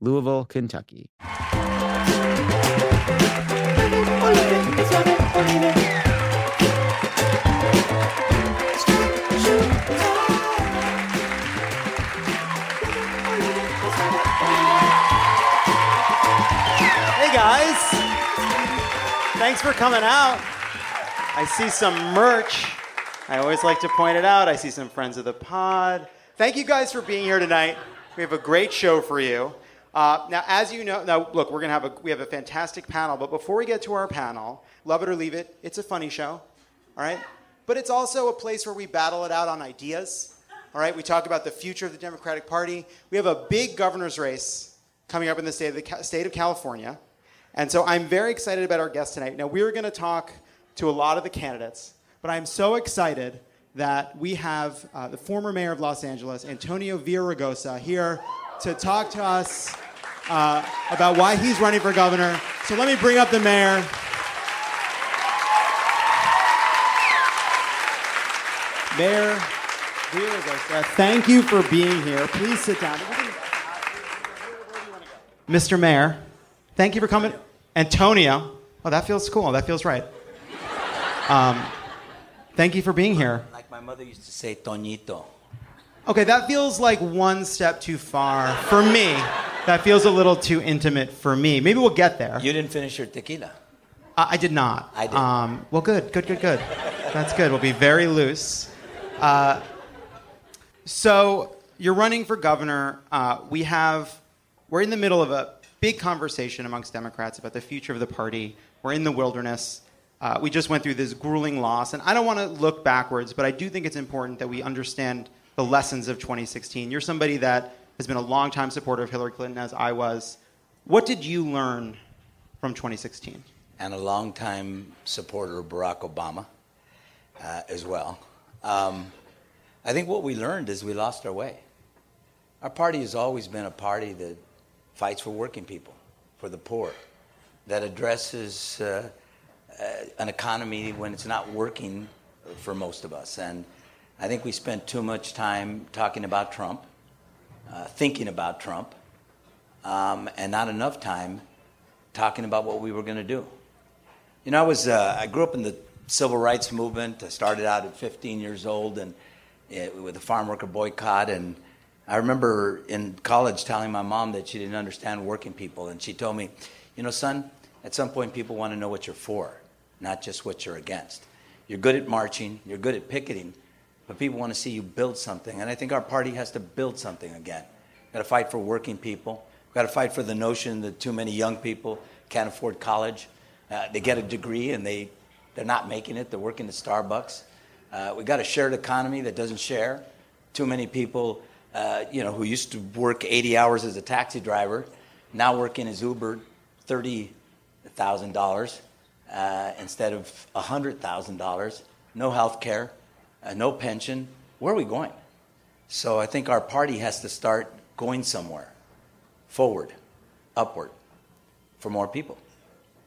Louisville, Kentucky. Hey guys, thanks for coming out. I see some merch. I always like to point it out. I see some friends of the pod. Thank you guys for being here tonight. We have a great show for you. Uh, now, as you know, now look, we're gonna have a we have a fantastic panel. But before we get to our panel, love it or leave it, it's a funny show, all right? But it's also a place where we battle it out on ideas. All right, we talk about the future of the Democratic Party. We have a big governor's race coming up in the state of the state of California, and so I'm very excited about our guest tonight. Now, we're going to talk to a lot of the candidates, but I'm so excited that we have uh, the former mayor of Los Angeles, Antonio Villaraigosa, here to talk to us uh, about why he's running for governor. So let me bring up the mayor. Mayor Villaraigosa, thank you for being here. Please sit down. Mr. Mayor, thank you for coming. Antonio, oh, that feels cool. That feels right. Um, thank you for being here. Like my mother used to say, Toñito. Okay, that feels like one step too far for me. That feels a little too intimate for me. Maybe we'll get there. You didn't finish your tequila. I, I did not. I did. Um, well, good, good, good, good. That's good. We'll be very loose. Uh, so you're running for governor. Uh, we have, we're in the middle of a big conversation amongst Democrats about the future of the party. We're in the wilderness. Uh, we just went through this grueling loss, and I don't want to look backwards, but I do think it's important that we understand the lessons of 2016. You're somebody that has been a longtime supporter of Hillary Clinton, as I was. What did you learn from 2016? And a longtime supporter of Barack Obama uh, as well. Um, I think what we learned is we lost our way. Our party has always been a party that fights for working people, for the poor, that addresses uh, uh, an economy when it's not working for most of us. And I think we spent too much time talking about Trump, uh, thinking about Trump, um, and not enough time talking about what we were going to do. You know, I was uh, I grew up in the civil rights movement. I started out at 15 years old and uh, with the farm worker boycott, and I remember in college telling my mom that she didn't understand working people, and she told me, "You know, son, at some point people want to know what you're for, not just what you're against. You're good at marching, you're good at picketing, but people want to see you build something, and I think our party has to build something again. We've got to fight for working people. We've got to fight for the notion that too many young people can't afford college. Uh, they get a degree and they, they're not making it. They're working at Starbucks. Uh, we've got a shared economy that doesn't share. Too many people, uh, you know, who used to work 80 hours as a taxi driver, now working as Uber $30,000 uh, instead of $100,000. No health care, uh, no pension. Where are we going? So I think our party has to start going somewhere, forward, upward, for more people.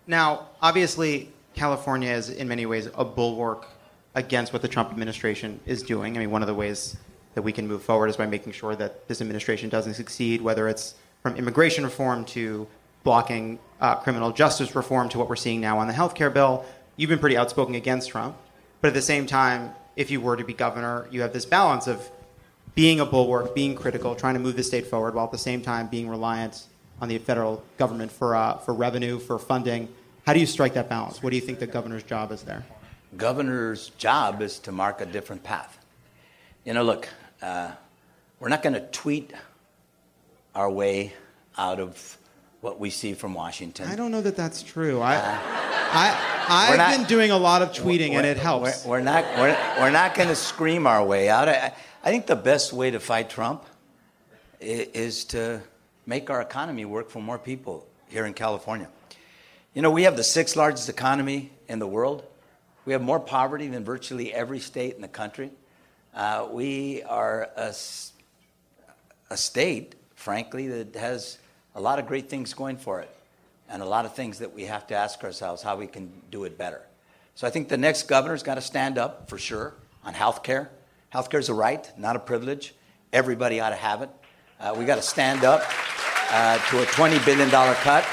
Now, obviously, California is in many ways a bulwark against what the Trump administration is doing. I mean, one of the ways that we can move forward is by making sure that this administration doesn't succeed, whether it's from immigration reform to blocking uh, criminal justice reform to what we're seeing now on the health care bill. You've been pretty outspoken against Trump. But at the same time, if you were to be governor, you have this balance of being a bulwark, being critical, trying to move the state forward, while at the same time being reliant on the federal government for, uh, for revenue, for funding. How do you strike that balance? What do you think the governor's job is there? Governor's job is to mark a different path. You know, look, uh, we're not going to tweet our way out of what we see from Washington. I don't know that that's true. I, I, I've not- been doing a lot of tweeting, and it helps. We're, we're not, we're, we're not going to scream our way out. I, I think the best way to fight Trump i- is to make our economy work for more people here in California. You know, we have the sixth largest economy in the world. We have more poverty than virtually every state in the country. Uh, we are a state, frankly, that has a lot of great things going for it and a lot of things that we have to ask ourselves how we can do it better. So I think the next governor's got to stand up for sure on health care. Health care is a right, not a privilege. Everybody ought to have it. Uh, we got to stand up uh, to a $20 billion cut.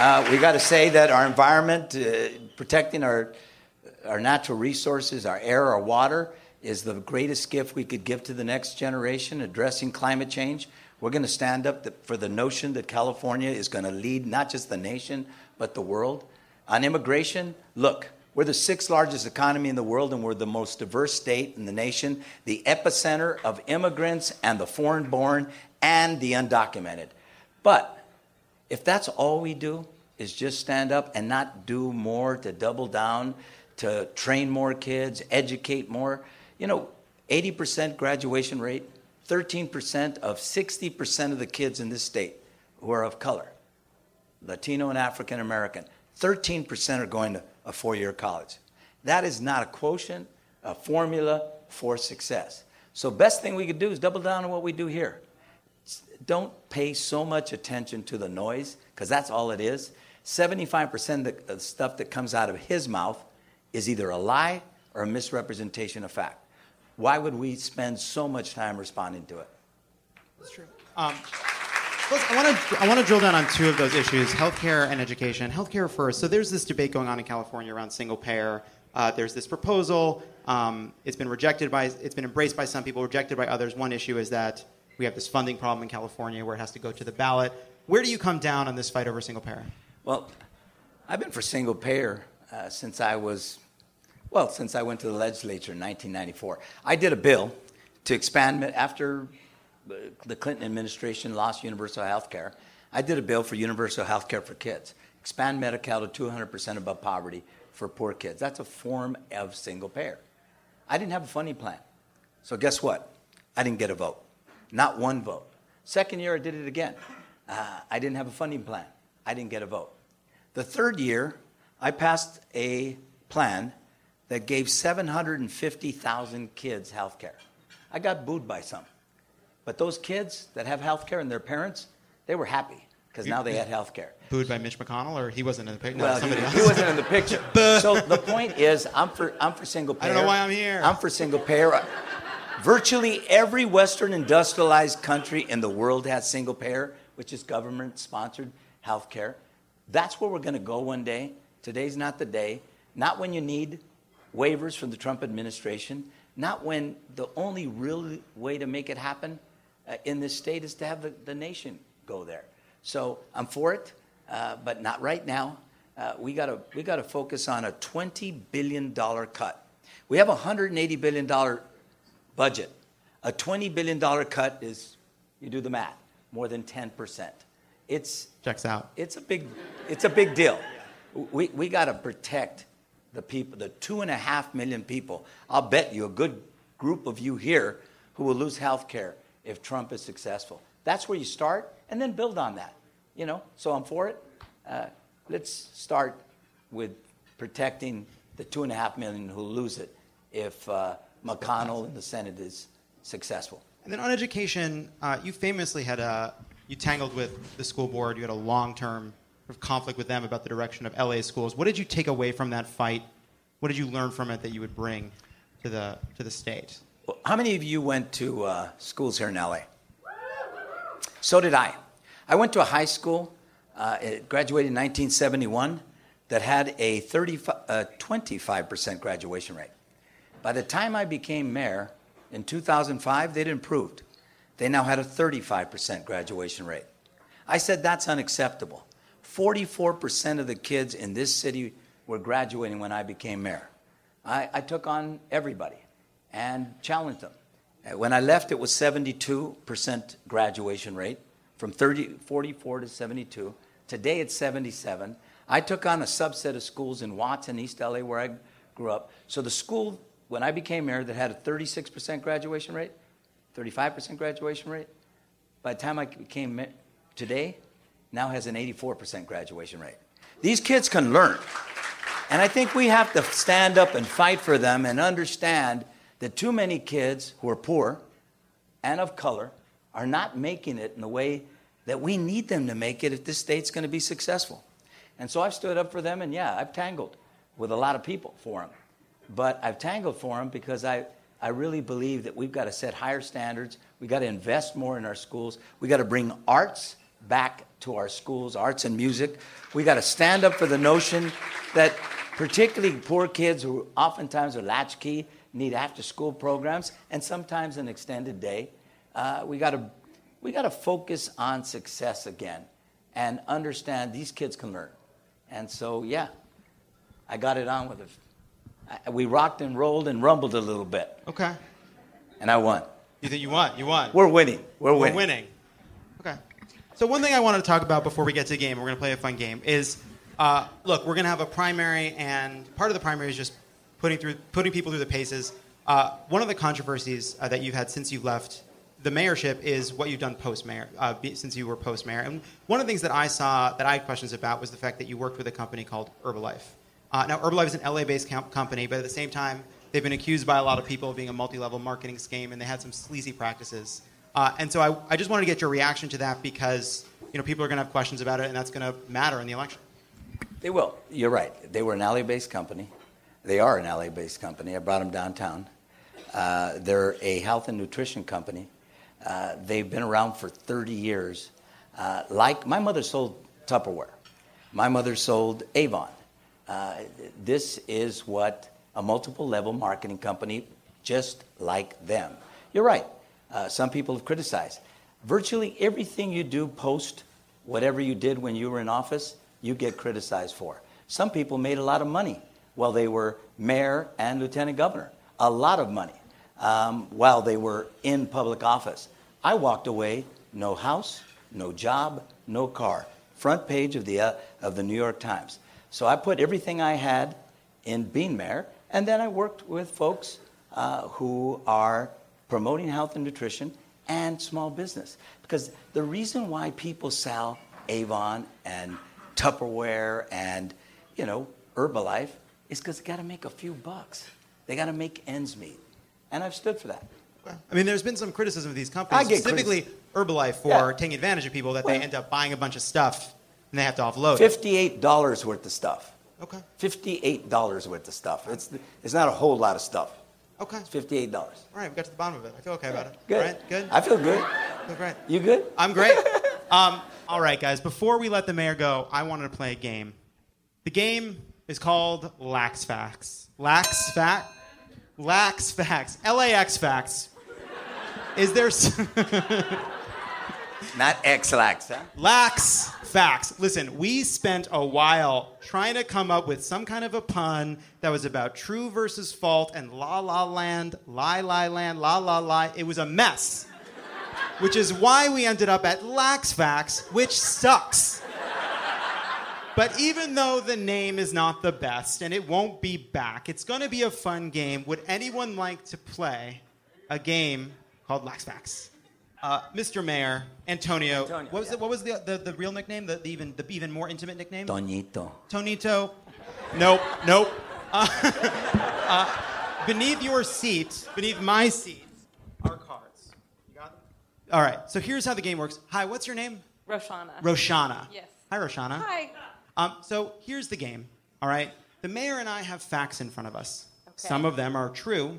Uh, we got to say that our environment, uh, protecting our, our natural resources, our air, our water, is the greatest gift we could give to the next generation, addressing climate change. We're going to stand up for the notion that California is going to lead not just the nation, but the world. On immigration, look, we're the sixth largest economy in the world, and we're the most diverse state in the nation, the epicenter of immigrants and the foreign born and the undocumented. But if that's all we do is just stand up and not do more to double down, to train more kids, educate more, you know, 80% graduation rate, 13% of 60% of the kids in this state who are of color, Latino and African American, 13% are going to a four year college. That is not a quotient, a formula for success. So, best thing we could do is double down on what we do here don't pay so much attention to the noise because that's all it is. 75% of the, stuff that comes out of his mouth is either a lie or a misrepresentation of fact. Why would we spend so much time responding to it? That's true. Um, I want to I want to drill down on two of those issues: healthcare and education. Healthcare first. So there's this debate going on in California around single payer. Uh, there's this proposal. Um, it's been rejected by it's been embraced by some people, rejected by others. One issue is that we have this funding problem in California where it has to go to the ballot. Where do you come down on this fight over single payer? Well, I've been for single payer uh, since I was, well, since I went to the legislature in 1994. I did a bill to expand after the Clinton administration lost universal health care. I did a bill for universal health care for kids, expand Medi-Cal to 200% above poverty for poor kids. That's a form of single payer. I didn't have a funding plan. So guess what? I didn't get a vote. Not one vote. Second year, I did it again. Uh, I didn't have a funding plan. I didn't get a vote. The third year, I passed a plan that gave 750,000 kids health care. I got booed by some. But those kids that have health care and their parents, they were happy because now they had health care. Booed by Mitch McConnell, or he wasn't in the picture? No, Well, somebody he, else. he wasn't in the picture. so the point is, I'm for I'm for single payer. I don't know why I'm here. I'm for single payer. Virtually every Western industrialized country in the world has single payer, which is government-sponsored health care. That's where we're going to go one day. Today's not the day. Not when you need waivers from the Trump administration. Not when the only real way to make it happen uh, in this state is to have the, the nation go there. So I'm for it, uh, but not right now. Uh, we got to we got to focus on a 20 billion dollar cut. We have a 180 billion dollar budget. A 20 billion dollar cut is, you do the math, more than 10 percent. It's Checks out. it's a big it's a big deal. We we got to protect the people, the two and a half million people. I'll bet you a good group of you here who will lose health care if Trump is successful. That's where you start, and then build on that. You know, so I'm for it. Uh, let's start with protecting the two and a half million who lose it if uh, McConnell in the Senate is successful. And then on education, uh, you famously had a you tangled with the school board. You had a long-term of conflict with them about the direction of LA schools. What did you take away from that fight? What did you learn from it that you would bring to the to the state? Well, how many of you went to uh, schools here in LA? So did I. I went to a high school, uh, graduated in 1971, that had a 35, uh, 25% graduation rate. By the time I became mayor in 2005, they'd improved. They now had a 35% graduation rate. I said that's unacceptable. 44% of the kids in this city were graduating when I became mayor. I, I took on everybody and challenged them. Uh, When I left, it was 72% graduation rate, from 30, 44 to 72. Today, it's 77. I took on a subset of schools in Watts and East LA, where I grew up. So the school, when I became mayor, that had a 36% graduation rate, 35% graduation rate, by the time I became mayor today, now has an 84% graduation rate. These kids can learn. And I think we have to stand up and fight for them and understand that too many kids who are poor and of color are not making it in the way that we need them to make it if this state's going to be successful. And so I've stood up for them, and yeah, I've tangled with a lot of people for them. But I've tangled for them because I, I really believe that we've got to set higher standards. We've got to invest more in our schools. We've got to bring arts back to our schools, arts and music. We've got to stand up for the notion that particularly poor kids who oftentimes are latchkey need after school programs and sometimes an extended day. Uh, we got to we got to focus on success again and understand these kids can learn. And so, yeah, I got it on with it. I- We rocked and rolled and rumbled a little bit, Okay. and I won. You think you won? You won. We're winning. We're We're winning. winning. So one thing I wanted to talk about before we get to the game, we're going to play a fun game, is uh, look, we're going to have a primary, and part of the primary is just putting through putting people through the paces. Uh, one of the controversies uh, that you've had since you left the mayorship is what you've done post mayor, uh, since you were post mayor. And one of the things that I saw that I had questions about was the fact that you worked with a company called Herbalife. Uh, now, Herbalife is an LA-based com- company, but at the same time, they've been accused by a lot of people of being a multi-level marketing scheme, and they had some sleazy practices. Uh, and so I, I just wanted to get your reaction to that because you know people are going to have questions about it, and that's going to matter in the election. They will. You're right. They were an LA-based company. They are an LA-based company. I brought them downtown. Uh, they're a health and nutrition company. Uh, they've been around for 30 years. Uh, like my mother sold Tupperware. My mother sold Avon. Uh, this is what a multiple level marketing company just like them. You're right. Uh, some people have criticized. Virtually everything you do post whatever you did when you were in office, you get criticized for. Some people made a lot of money while they were mayor and lieutenant governor, a lot of money um, while they were in public office. I walked away, no house, no job, no car. Front page of the, uh, of the New York Times. So I put everything I had in being mayor, and then I worked with folks uh, who are promoting health and nutrition and small business. Because the reason why people sell Avon and Tupperware and, you know, Herbalife is because they got to make a few bucks. They got to make ends meet. And I've stood for that. I mean, there's been some criticism of these companies, specifically Herbalife, for Yeah. taking advantage of people that they end up buying a bunch of stuff and they have to offload. $58 worth of stuff. Okay. $58 worth of stuff. It's, it's not a whole lot of stuff. Okay. It's $58. All right, we got to the bottom of it. I feel okay about it. Good. Right? Good. I feel good. feel great. You good? I'm great. Um, all right, guys. Before we let the mayor go, I wanted to play a game. The game is called Lax Facts. Lax Fact. Lax Facts. LAX Facts. Is there Not Ex-Lax, huh? lax facts? Listen, we spent a while trying to come up with some kind of a pun that was about true versus fault and la la land, lie lie land, la la lie. It was a mess. Which is why we ended up at lax facts, which sucks. But even though the name is not the best and it won't be back, it's going to be a fun game. Would anyone like to play a game called Lax Facts? Uh, Mr. Mayor, Antonio, Antonio, what was, yeah. the, what was the, the, the real nickname? The, the even, the even more intimate nickname? Toñito. Tonito. Nope, nope. Uh, uh, beneath your seat, beneath my seat, are cards. You got them? All right, so here's how the game works. Hi, what's your name? Roshana. Roshana. Yes. Hi, Roshana. Hi. Um, so here's the game, all right? The mayor and I have facts in front of us. Okay. Some of them are true.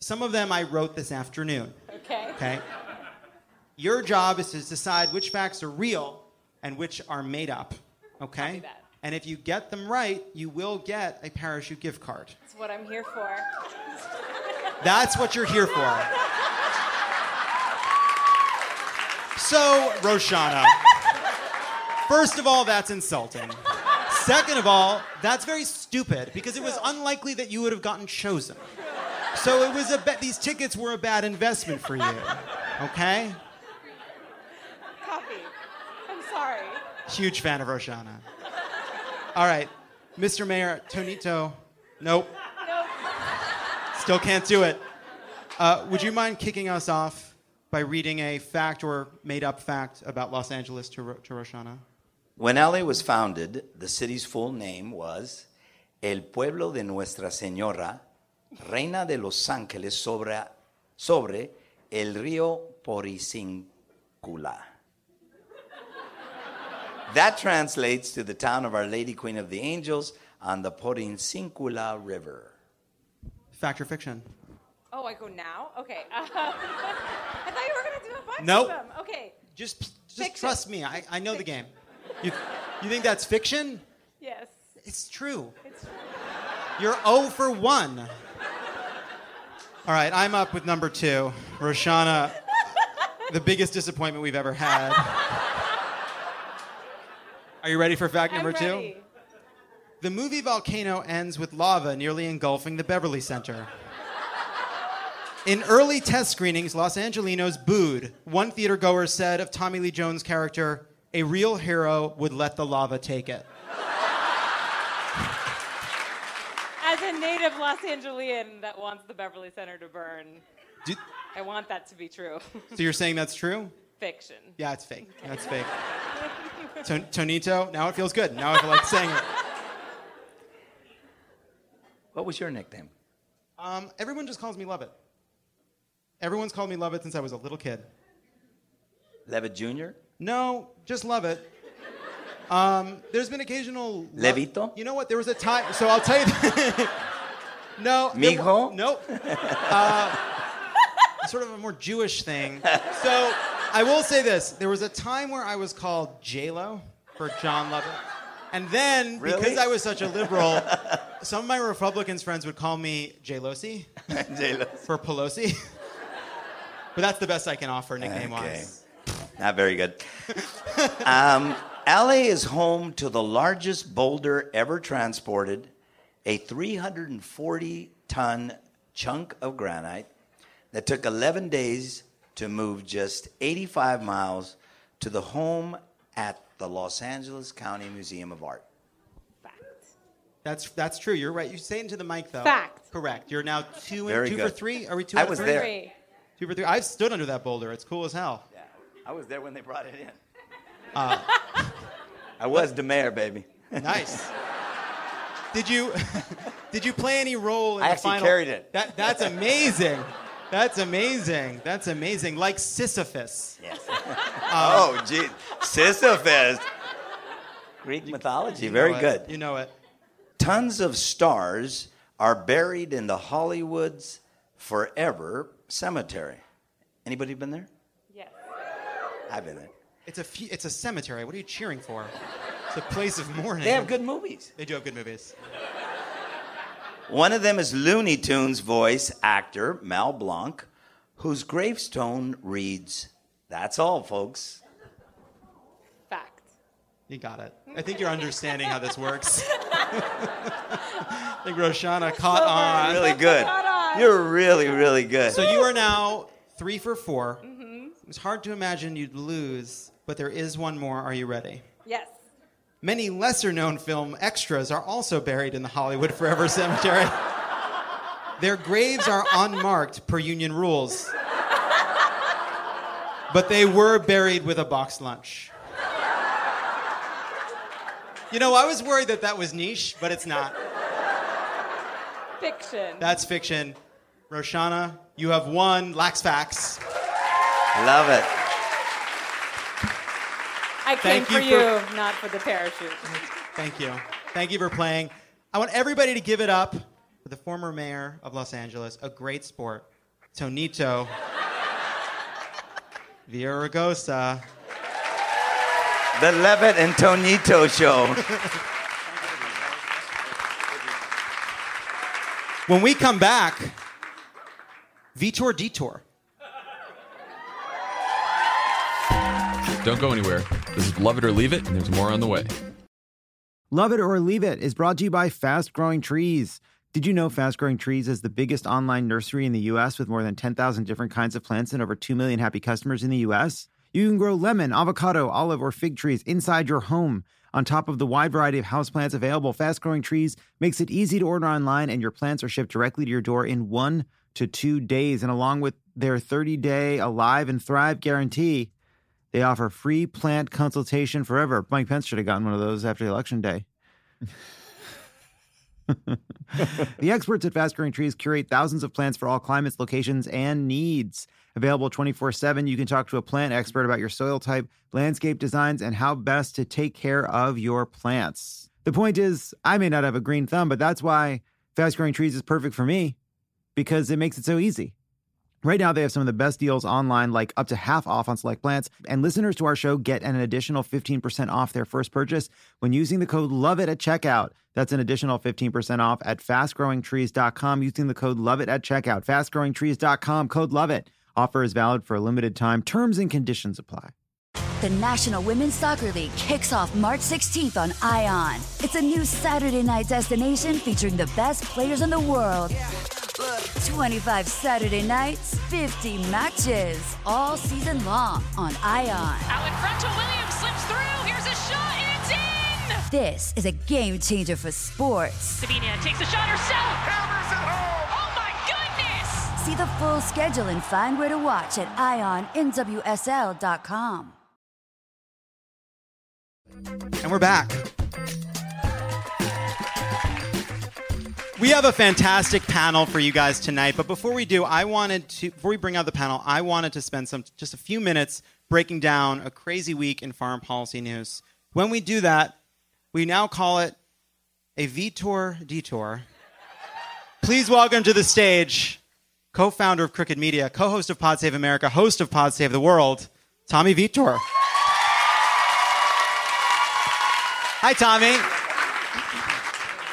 Some of them I wrote this afternoon, Okay. okay? Your job is to decide which facts are real and which are made up, okay? And if you get them right, you will get a parachute gift card. That's what I'm here for. That's what you're here for. So, Roshana, first of all, that's insulting. Second of all, that's very stupid because it was unlikely that you would have gotten chosen. So it was a bet. These tickets were a bad investment for you. Okay. Copy. I'm sorry. Huge fan of Roshana. All right, Mr. Mayor Tonito. Nope. Nope. Still can't do it. Uh, would you mind kicking us off by reading a fact or made up fact about Los Angeles to, Ro- to Roshana? When LA was founded, the city's full name was El Pueblo de Nuestra Señora, Reina de Los Ángeles sobre, sobre el río Porciúncula. That translates to the town of Our Lady Queen of the Angels on the Porciúncula River. Fact or fiction? Oh, I go now? Okay. Uh, I thought you were going to do a bunch Nope. of them. Okay. Just, just Fiction. trust me. I, I know the game. You, you think that's fiction? Yes. It's true. It's You're 0 for 1. All right, I'm up with number two. Roshana, the biggest disappointment we've ever had. Are you ready for fact number two? The movie Volcano ends with lava nearly engulfing the Beverly Center. In early test screenings, Los Angelinos booed. One theater goer said of Tommy Lee Jones' character, a real hero would let the lava take it. As a native Los Angelian that wants the Beverly Center to burn, Do- I want that to be true. so you're saying that's true? Fiction. Yeah, it's fake. That's fake. To- Tonito, now it feels good. Now I feel like saying it. What was your nickname? Um, everyone just calls me Love It. Everyone's called me Love It since I was a little kid. Levitt Jr.? No, just love it. Um, there's been occasional. lo- Levito? You know what? There was a time. So I'll tell you. no. there wa- Nope. Uh, sort of a more Jewish thing. So I will say this: there was a time where I was called J Lo for John Lovett, and then because I was such a liberal, some of my Republicans friends would call me J Losi for Pelosi. but that's the best I can offer nickname wise. Not very good. um, LA is home to the largest boulder ever transported, a 340 ton chunk of granite that took 11 days to move just 85 miles to the home at the Los Angeles County Museum of Art. Fact. That's that's true. You're right. You say it into the mic though. Fact. Correct. You're now two Very two for three. Are we two? I out of was three? there. Three. Two for three. I've stood under that boulder. It's cool as hell. Yeah, I was there when they brought it in. Uh, I was the mayor, baby. Nice. did you did you play any role in I the actually carried it. That that's amazing. That's amazing. That's amazing. Like Sisyphus. Yes. Uh, oh, gee. Sisyphus. Greek mythology. You Very it. good. You know it. Tons of stars are buried in the Hollywood's Forever Cemetery. Anybody been there? Yes. I've been there. It's a fe- it's a cemetery. What are you cheering for? It's a place of mourning. They have good movies. They do have good movies. One of them is Looney Tunes voice actor Mel Blanc, whose gravestone reads, That's all, folks. Fact. You got it. I think you're understanding how this works. I think Roshana caught on. Really good. On. You're really, really good. So you are now three for 4 mm-hmm. It's hard to imagine you'd lose, but there is one more. Are you ready? Yes. Many lesser known film extras are also buried in the Hollywood Forever Cemetery. Their graves are unmarked per union rules. But they were buried with a boxed lunch. You know, I was worried that that was niche, but it's not. Fiction. That's fiction. Roshana, you have won Lax Facts. Love it. I came Thank for you you, for- not for the parachute. Thank you. Thank you for playing. I want everybody to give it up for the former mayor of Los Angeles, a great sport, Tonito Villaraigosa. The Lovett and Tonito Show. When we come back, Vietor Detour. Don't go anywhere. This is Love It or Leave It, and there's more on the way. Love It or Leave It is brought to you by Fast Growing Trees. Did you know Fast Growing Trees is the biggest online nursery in the US with more than 10,000 different kinds of plants and over 2 million happy customers in the US? You can grow lemon, avocado, olive, or fig trees inside your home. On top of the wide variety of houseplants available, Fast Growing Trees makes it easy to order online, and your plants are shipped directly to your door in one to two days. And along with their 30 day Alive and Thrive guarantee, they offer free plant consultation forever. Mike Pence should have gotten one of those after election day. the experts at Fast Growing Trees curate thousands of plants for all climates, locations, and needs. Available 24 7, you can talk to a plant expert about your soil type, landscape designs, and how best to take care of your plants. The point is, I may not have a green thumb, but that's why Fast Growing Trees is perfect for me because it makes it so easy. Right now, they have some of the best deals online, like up to half off on select plants. And listeners to our show get an additional 15% off their first purchase when using the code LOVEIT at checkout. That's an additional 15% off at fastgrowingtrees.com using the code LOVEIT at checkout. Fastgrowingtrees.com, code LOVEIT. Offer is valid for a limited time. Terms and conditions apply. The National Women's Soccer League kicks off March 16th on ION. It's a new Saturday night destination featuring the best players in the world. 25 Saturday nights, 50 matches, all season long on ION. Out in front to Williams, slips through. Here's a shot, and it's in! This is a game changer for sports. Sabina takes a shot herself. Hammers it home. Oh my goodness! See the full schedule and find where to watch at IONNWSL.com. And we're back. We have a fantastic panel for you guys tonight, but before we do, I wanted to before we bring out the panel, I wanted to spend some just a few minutes breaking down a crazy week in foreign policy news. When we do that, we now call it a Vietor detour. Please welcome to the stage co-founder of Crooked Media, co-host of Pod Save America, host of Pod Save the World, Tommy Vietor. Hi, Tommy.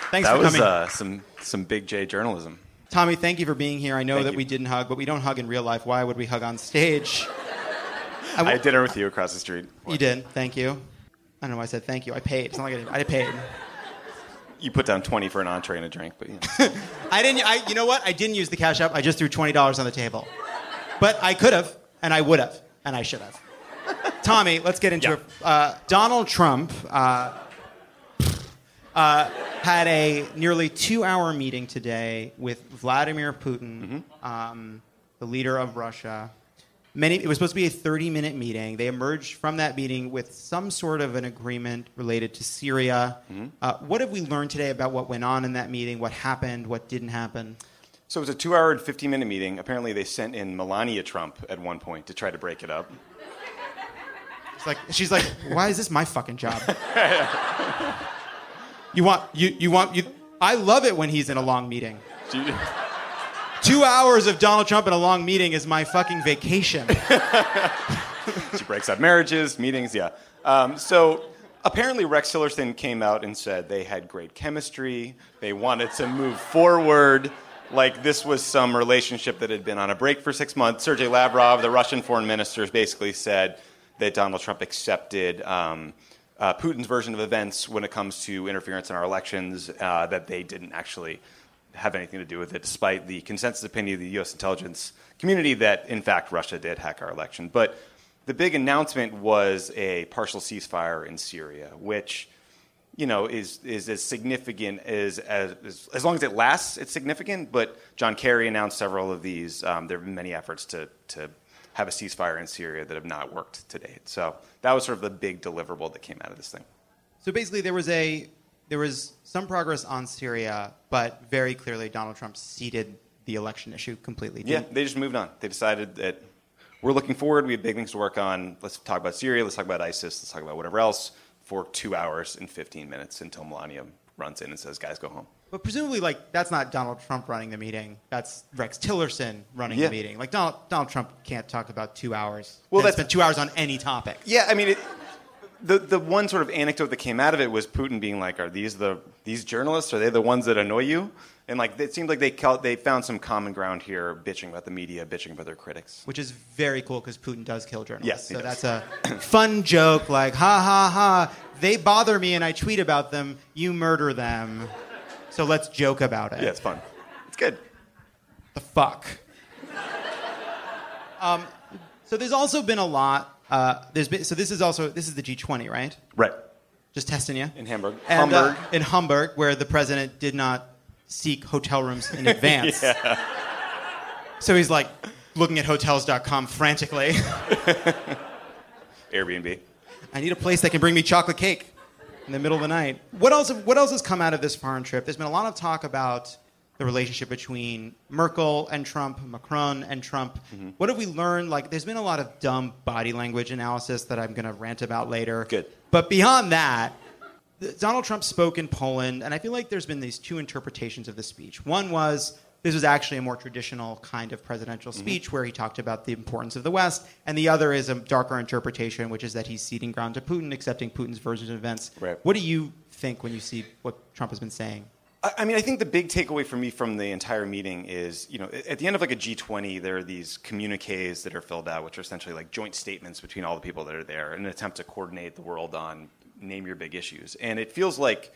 Thanks that for was coming. uh, some some big J journalism. Tommy, thank you for being here. I know Thank that you. we didn't hug, but we don't hug in real life. Why would we hug on stage? I had dinner with you across the street. You did. Thank you. I don't know why I said thank you. I paid. It's not like I, didn't- I paid. You put down twenty for an entree and a drink, but yeah. I didn't. I, you know what? I didn't use the cash app. I just threw twenty dollars on the table. But I could have, and I would have, and I should have. Tommy, let's get into Yeah. it. Uh, Donald Trump uh, uh, had a nearly two-hour meeting today with Vladimir Putin, um, the leader of Russia. Many, it was supposed to be a 30-minute meeting. They emerged from that meeting with some sort of an agreement related to Syria. Uh, what have we learned today about what went on in that meeting? What happened? What didn't happen? So it was a two-hour and fifty-minute meeting. Apparently, they sent in Melania Trump at one point to try to break it up. It's like she's like, why is this my fucking job? you want you you want you? I love it when he's in a long meeting. Two hours of Donald Trump in a long meeting is my fucking vacation. she breaks up marriages, meetings, yeah. Um, so apparently, Rex Tillerson came out and said they had great chemistry. They wanted to move forward. Like this was some relationship that had been on a break for six months. Sergei Lavrov, the Russian foreign minister, basically said that Donald Trump accepted um, uh, Putin's version of events when it comes to interference in our elections, uh, that they didn't actually have anything to do with it, despite the consensus opinion of the U.S. intelligence community that, in fact, Russia did hack our election. But the big announcement was a partial ceasefire in Syria, which, you know, is, is as significant as, as, as long as it lasts, it's significant. But John Kerry announced several of these. Um, there have been many efforts to, to have a ceasefire in Syria that have not worked to date. So that was sort of the big deliverable that came out of this thing. So basically, there was a there was some progress on Syria, but very clearly Donald Trump ceded the election issue completely. Yeah, they just moved on. They decided that we're looking forward. We have big things to work on. Let's talk about Syria. Let's talk about ISIS. Let's talk about whatever else for two hours and 15 minutes until Melania runs in and says, guys, go home. But presumably, like that's not Donald Trump running the meeting. That's Rex Tillerson running Yeah. the meeting. Like Donald Donald Trump can't talk about two hours. Well, that's- spend two hours on any topic. Yeah, I mean, it, the, the one sort of anecdote that came out of it was Putin being like, are these the these journalists? Are they the ones that annoy you? And like, it seemed like they, cal- they found some common ground here, bitching about the media, bitching about their critics. which is very cool because Putin does kill journalists. Yes, he so does. that's a fun joke. Like, ha ha ha! They bother me, and I tweet about them. You murder them. So let's joke about it. Yeah, it's fun. It's good. The fuck. um, so there's also been a lot. Uh, there's been so this is also this is the G20, right? Right. Just testing you. In Hamburg. And, uh, Hamburg. in Hamburg, where the president did not seek hotel rooms in advance. yeah. So he's like looking at hotels.com frantically. Airbnb. I need a place that can bring me chocolate cake in the middle of the night. What else? What else has come out of this foreign trip? There's been a lot of talk about the relationship between Merkel and Trump, Macron and Trump. Mm-hmm. What have we learned? Like, there's been a lot of dumb body language analysis that I'm going to rant about later. Good. But beyond that, Donald Trump spoke in Poland, and I feel like there's been these two interpretations of the speech. One was this was actually a more traditional kind of presidential mm-hmm. speech where he talked about the importance of the West, and the other is a darker interpretation, which is that he's ceding ground to Putin, accepting Putin's version of events. Right. What do you think when you see what Trump has been saying? I I mean, I think the big takeaway for me from the entire meeting is, you know, at the end of like a G20, there are these communiques that are filled out, which are essentially like joint statements between all the people that are there in an attempt to coordinate the world on name your big issues. And it feels like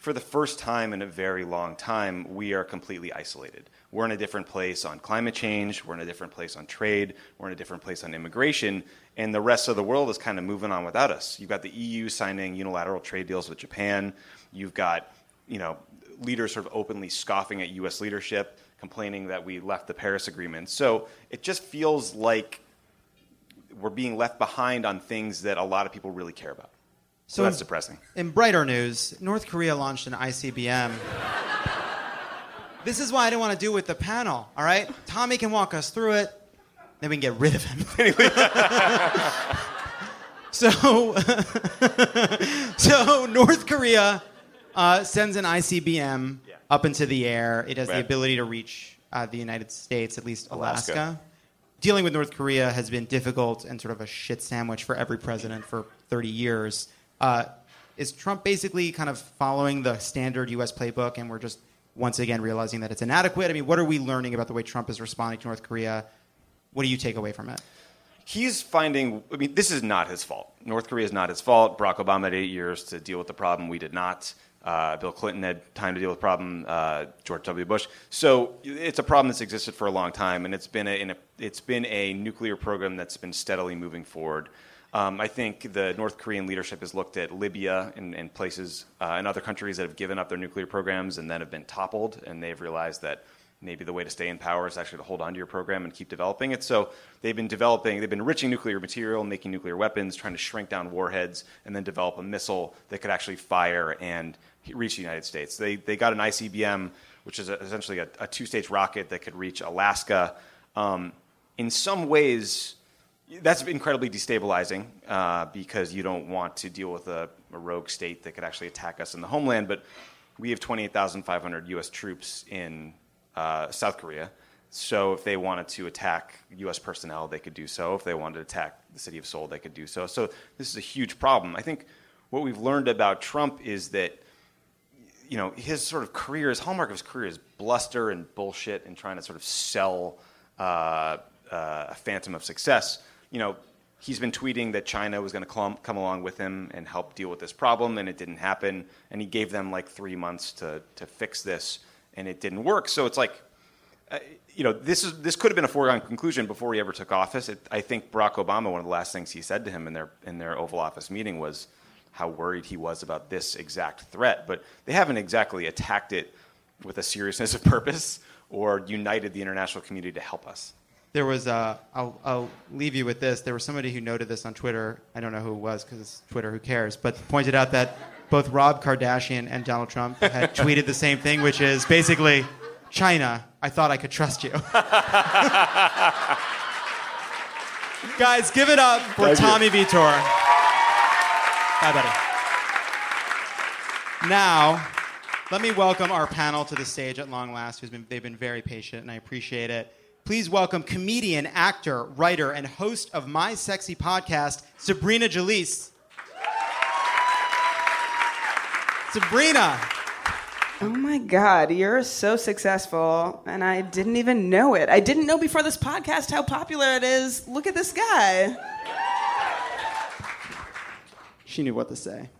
for the first time in a very long time, we are completely isolated. We're in a different place on climate change, we're in a different place on trade, we're in a different place on immigration, and the rest of the world is kind of moving on without us. You've got the EU signing unilateral trade deals with Japan, you've got, you know, leaders sort of openly scoffing at US leadership, complaining that we left the Paris Agreement. So it just feels like we're being left behind on things that a lot of people really care about. So, that's depressing. In brighter news, North Korea launched an ICBM. this is why I didn't want to do it with the panel, all right? Tommy can walk us through it, then we can get rid of him. so, so North Korea uh, sends an ICBM up into the air. It has the ability to reach uh, the United States, at least Alaska. Alaska. Dealing with North Korea has been difficult and sort of a shit sandwich for every president for 30 years. Uh, is Trump basically kind of following the standard U.S. playbook, and we're just once again realizing that it's inadequate? I mean, what are we learning about the way Trump is responding to North Korea? What do you take away from it? He's finding, I mean, this is not his fault. North Korea is not his fault. Barack Obama had eight years to deal with the problem. We did not. Uh, Bill Clinton had time to deal with the problem. Uh, George W. Bush. So it's a problem that's existed for a long time, and it's been a, in a it's been a nuclear program that's been steadily moving forward. Um, I think the North Korean leadership has looked at Libya and, and places uh, and other countries that have given up their nuclear programs and then have been toppled, and they've realized that maybe the way to stay in power is actually to hold on to your program and keep developing it. So they've been developing, they've been enriching nuclear material, making nuclear weapons, trying to shrink down warheads, and then develop a missile that could actually fire and reach the United States. They, they got an ICBM, which is a, essentially a, a two stage rocket that could reach Alaska. Um, in some ways, that's incredibly destabilizing uh, because you don't want to deal with a, a rogue state that could actually attack us in the homeland. But we have 28,500 U.S. troops in uh, South Korea. So if they wanted to attack U.S. personnel, they could do so. If they wanted to attack the city of Seoul, they could do so. So this is a huge problem. I think what we've learned about Trump is that you know his sort of career, his hallmark of his career is bluster and bullshit and trying to sort of sell uh, uh, a phantom of success. You know, he's been tweeting that China was going to come, come along with him and help deal with this problem, and it didn't happen. And he gave them like three months to to fix this, and it didn't work. So it's like uh, you know, this is this could have been a foregone conclusion before he ever took office. It, I think Barack Obama, one of the last things he said to him in their in their Oval Office meeting was how worried he was about this exact threat. But they haven't exactly attacked it with a seriousness of purpose or united the international community to help us. There was, uh, I'll, I'll leave you with this. There was somebody who noted this on Twitter. I don't know who it was because it's Twitter, who cares? But pointed out that both Rob Kardashian and Donald Trump had tweeted the same thing, which is basically, China, I thought I could trust you. Guys, give it up for Thank you. Tommy Vietor. Bye, buddy. Now, let me welcome our panel to the stage at long last. Who's been, they've been very patient, and I appreciate it. Please welcome comedian, actor, writer, and host of My Sexy Podcast, Sabrina Jalees. Sabrina, Oh my God, you're so successful, and I didn't even know it. I didn't know before this podcast how popular it is. Look at this guy. she knew what to say.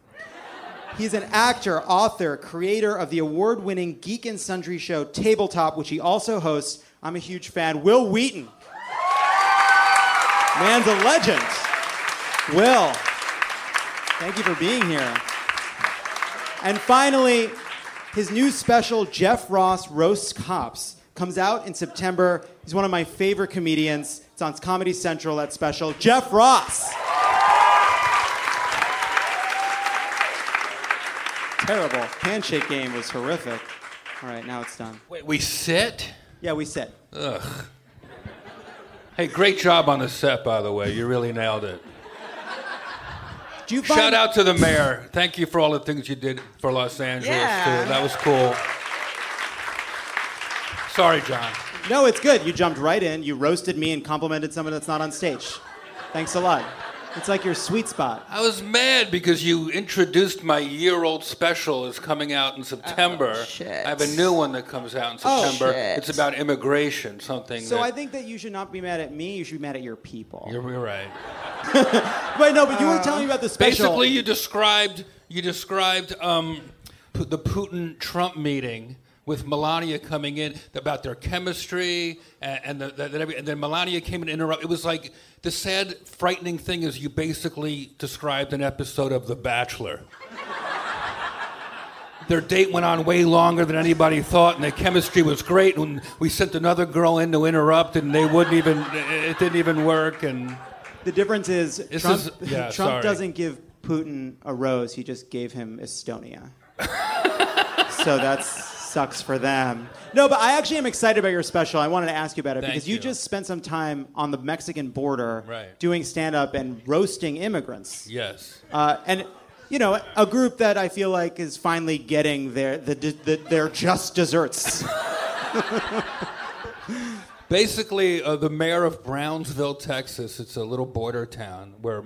He's an actor, author, creator of the award winning Geek and Sundry show Tabletop, which he also hosts. I'm a huge fan. Wil Wheaton. Man's a legend. Will, thank you for being here. And finally, his new special, Jeff Ross Roasts Cops, comes out in September. He's one of my favorite comedians. It's on Comedy Central, that special. Jeff Ross. Terrible. Handshake game was horrific. All right, now it's done. Wait, we sit? Yeah, we sit. Ugh. Hey, great job on the set, by the way. You really nailed it. You Shout out to the mayor. Thank you for all the things you did for Los Angeles, Yeah. too. That was cool. Sorry, John. No, it's good. You jumped right in. You roasted me and complimented someone that's not on stage. Thanks a lot. It's like your sweet spot. I was mad because you introduced my year-old special is coming out in September. shit. I have a new one that comes out in September. Oh, September. shit. It's about immigration, something So that I think that you should not be mad at me. You should be mad at your people. you're, you're right. Wait, no, but you were telling me about the special. Basically, you described you described um, the Putin Trump meeting with Melania coming in about their chemistry, and, and, the, the, every- and then Melania came and interrupted. It was like the sad, frightening thing is you basically described an episode of The Bachelor. Their date went on way longer than anybody thought, and the chemistry was great. And we sent another girl in to interrupt, and they wouldn't even. It didn't even work. And The difference is This Trump, is- yeah, Trump sorry. doesn't give Putin a rose. He just gave him Estonia. so that sucks for them. No, but I actually am excited about your special. I wanted to ask you about it Thank because you. you. just spent some time on the Mexican border Right. doing stand up and roasting immigrants. yes. Uh, and you know, a group that I feel like is finally getting their the, the, their just desserts. Basically, uh, the mayor of Brownsville, Texas, it's a little border town where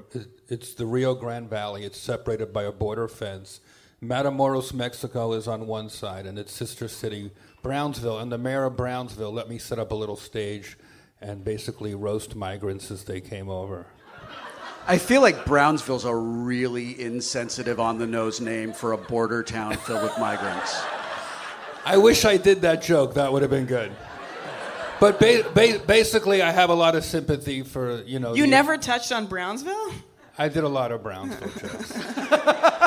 it's the Rio Grande Valley. It's separated by a border fence. Matamoros, Mexico is on one side, and its sister city, Brownsville. And the mayor of Brownsville let me set up a little stage and basically roast migrants as they came over. I feel like Brownsville's a really insensitive on the nose name for a border town filled with migrants. I wish I did that joke. That would have been good. But ba- ba- basically, I have a lot of sympathy for you know. You the- never touched on Brownsville? I did a lot of Brownsville jokes.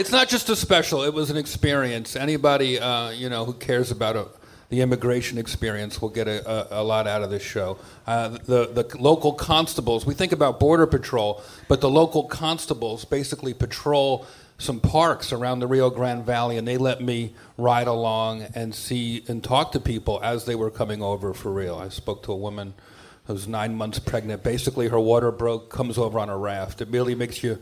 it's not just a special; it was an experience. Anybody, uh, you know, who cares about a, the immigration experience will get a, a, a lot out of this show. Uh, the the local constables. We think about border patrol, but the local constables basically patrol some parks around the Rio Grande Valley, and they let me ride along and see and talk to people as they were coming over for real. I spoke to a woman who was nine months pregnant. Basically, her water broke, comes over on a raft. It really makes you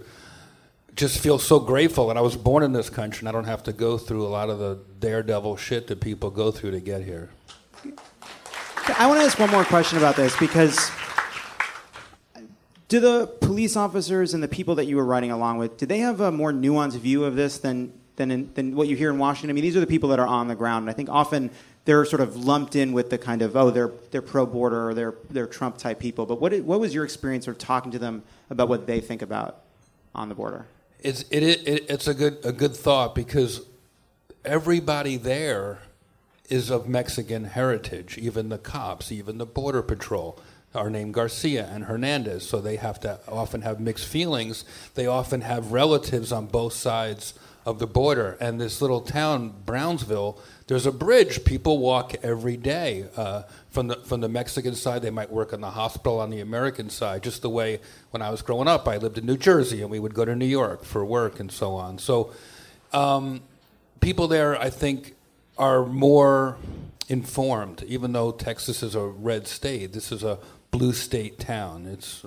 just feel so grateful that I was born in this country and I don't have to go through a lot of the daredevil shit that people go through to get here. I want to ask one more question about this because do the police officers and the people that you were riding along with, do they have a more nuanced view of this than than, in, than what you hear in Washington? I mean, these are the people that are on the ground, and I think often they're sort of lumped in with the kind of oh they're they're pro border or they're they're Trump type people. But what what was your experience sort of talking to them about what they think about on the border? It's it, it it's a good a good thought because everybody there is of Mexican heritage. Even the cops, even the border patrol are named Garcia and Hernandez, so they have to often have mixed feelings. They often have relatives on both sides of the border. And this little town, Brownsville, there's a bridge. People walk every day uh, from the from the Mexican side. They might work in the hospital on the American side. Just the way when I was growing up, I lived in New Jersey, and we would go to New York for work and so on. So, um, people there, I think, are more informed. Even though Texas is a red state, this is a blue state town. It's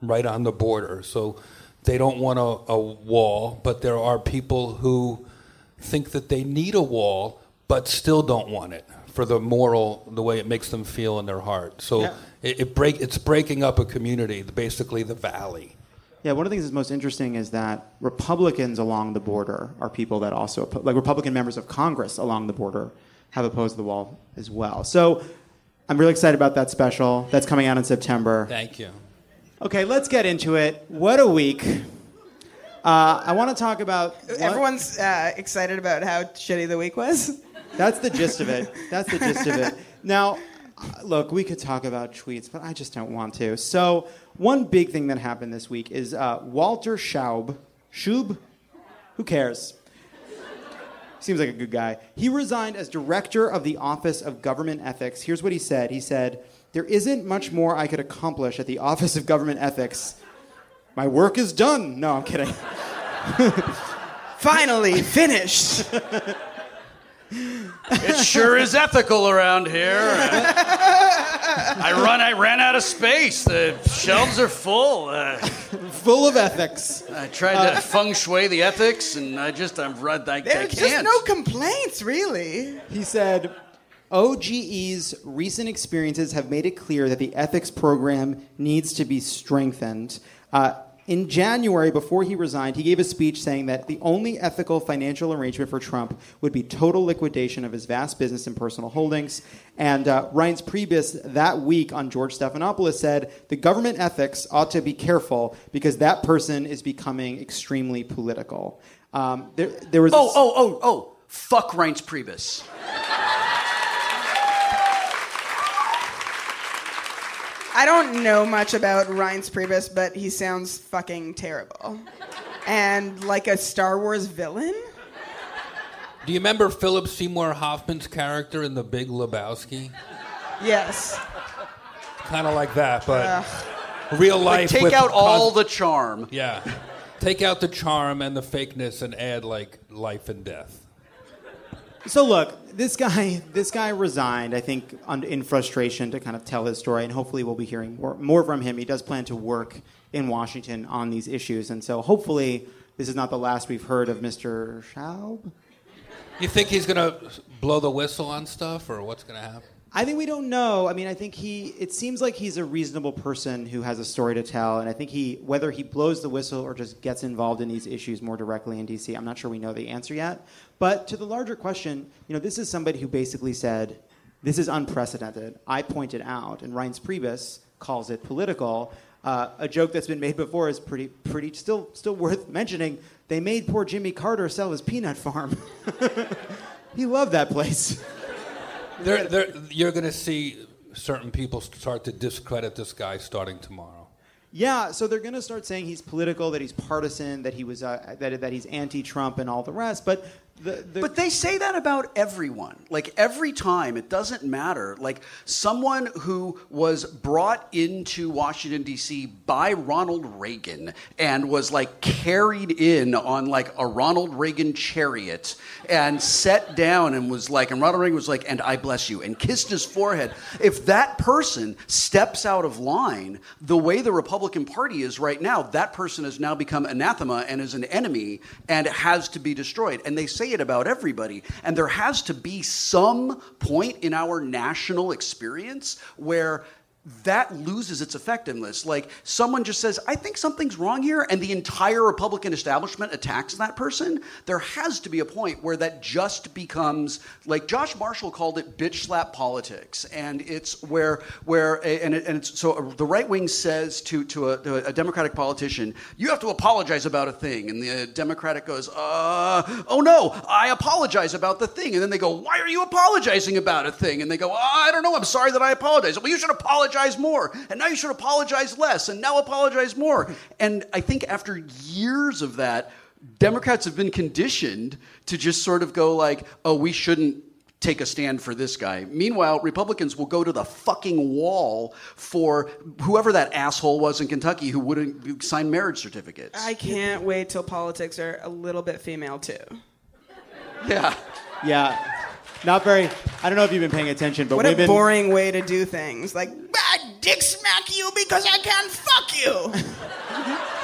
right on the border, so they don't want a, a wall. But there are people who think that they need a wall, but still don't want it for the moral, the way it makes them feel in their heart. So Yeah. it, it break, it's breaking up a community, basically the valley. Yeah, one of the things that's most interesting is that Republicans along the border are people that also, like Republican members of Congress along the border, have opposed the wall as well. So I'm really excited about that special that's coming out in September. Thank you. Okay, let's get into it. What a week. Uh, I want to talk about. what- Everyone's uh, excited about how shitty the week was. That's the gist of it. That's the gist of it. Now, look, we could talk about tweets, but I just don't want to. So, one big thing that happened this week is uh, Walter Schaub, Schub, who cares? Seems like a good guy. He resigned as director of the Office of Government Ethics. Here's what he said. He said, "There isn't much more I could accomplish at the Office of Government Ethics. My work is done." No, I'm kidding. Finally finished. It sure is ethical around here. I run. I ran out of space. The shelves are full. Uh, Full of ethics. I tried to feng shui the ethics, and I just I'm run. I, I There's can't. just no complaints, really. He said, OGE's recent experiences have made it clear that the ethics program needs to be strengthened. Uh, in January, before he resigned, he gave a speech saying that the only ethical financial arrangement for Trump would be total liquidation of his vast business and personal holdings. And uh, Reince Priebus that week on George Stephanopoulos said the government ethics ought to be careful because that person is becoming extremely political. Um, there, there was Oh, oh, oh, oh! Fuck Reince Priebus. I don't know much about Reince Priebus, but he sounds fucking terrible. And like a Star Wars villain? Do you remember Philip Seymour Hoffman's character in The Big Lebowski? Yes. Kind of like that, but Ugh. real Like, life. take with out all cos- the charm. Yeah. Take out the charm and the fakeness and add like life and death. So look, this guy, this guy resigned. I think un- in frustration to kind of tell his story, and hopefully we'll be hearing more, more from him. He does plan to work in Washington on these issues, and so hopefully this is not the last we've heard of Mr. Schaub. You think he's gonna blow the whistle on stuff, or what's gonna happen? I think we don't know. I mean, I think he. It seems like he's a reasonable person who has a story to tell, and I think he, whether he blows the whistle or just gets involved in these issues more directly in D.C., I'm not sure we know the answer yet. But to the larger question, you know, this is somebody who basically said, "This is unprecedented." I pointed out, and Reince Priebus calls it political. Uh, a joke that's been made before is pretty, pretty still, still worth mentioning. They made poor Jimmy Carter sell his peanut farm. he loved that place. There, there, you're going to see certain people start to discredit this guy starting tomorrow. Yeah, so they're going to start saying he's political, that he's partisan, that he was uh, that that he's anti-Trump and all the rest. But the, the But they say that about everyone. Like every time, it doesn't matter. Like someone who was brought into Washington D.C. by Ronald Reagan and was like carried in on like a Ronald Reagan chariot and set down and was like, and Ronald Reagan was like, "And I bless you," and kissed his forehead. If that person steps out of line, the way the Republican Party is right now, that person has now become anathema and is an enemy and has to be destroyed. And they say it about everybody. And there has to be some point in our national experience where that loses its effectiveness. Like someone just says, I think something's wrong here, and the entire Republican establishment attacks that person. There has to be a point where that just becomes like Josh Marshall called it bitch slap politics. And it's where, where and, it, and it's so the right wing says to, to, a, to a Democratic politician, you have to apologize about a thing. And the Democratic goes, uh, oh no, I apologize about the thing. And then they go, why are you apologizing about a thing? And they go, oh, I don't know, I'm sorry that I apologize. Well, you should apologize more. And now you should apologize less. And now apologize more. And I think after years of that, Democrats have been conditioned to just sort of go like, oh, we shouldn't take a stand for this guy. Meanwhile, Republicans will go to the fucking wall for whoever that asshole was in Kentucky who wouldn't sign marriage certificates. I can't wait till politics are a little bit female too. Yeah. yeah, not very. I don't know if you've been paying attention, but what a boring way to do things. Like, I dick smack you because I can't fuck you.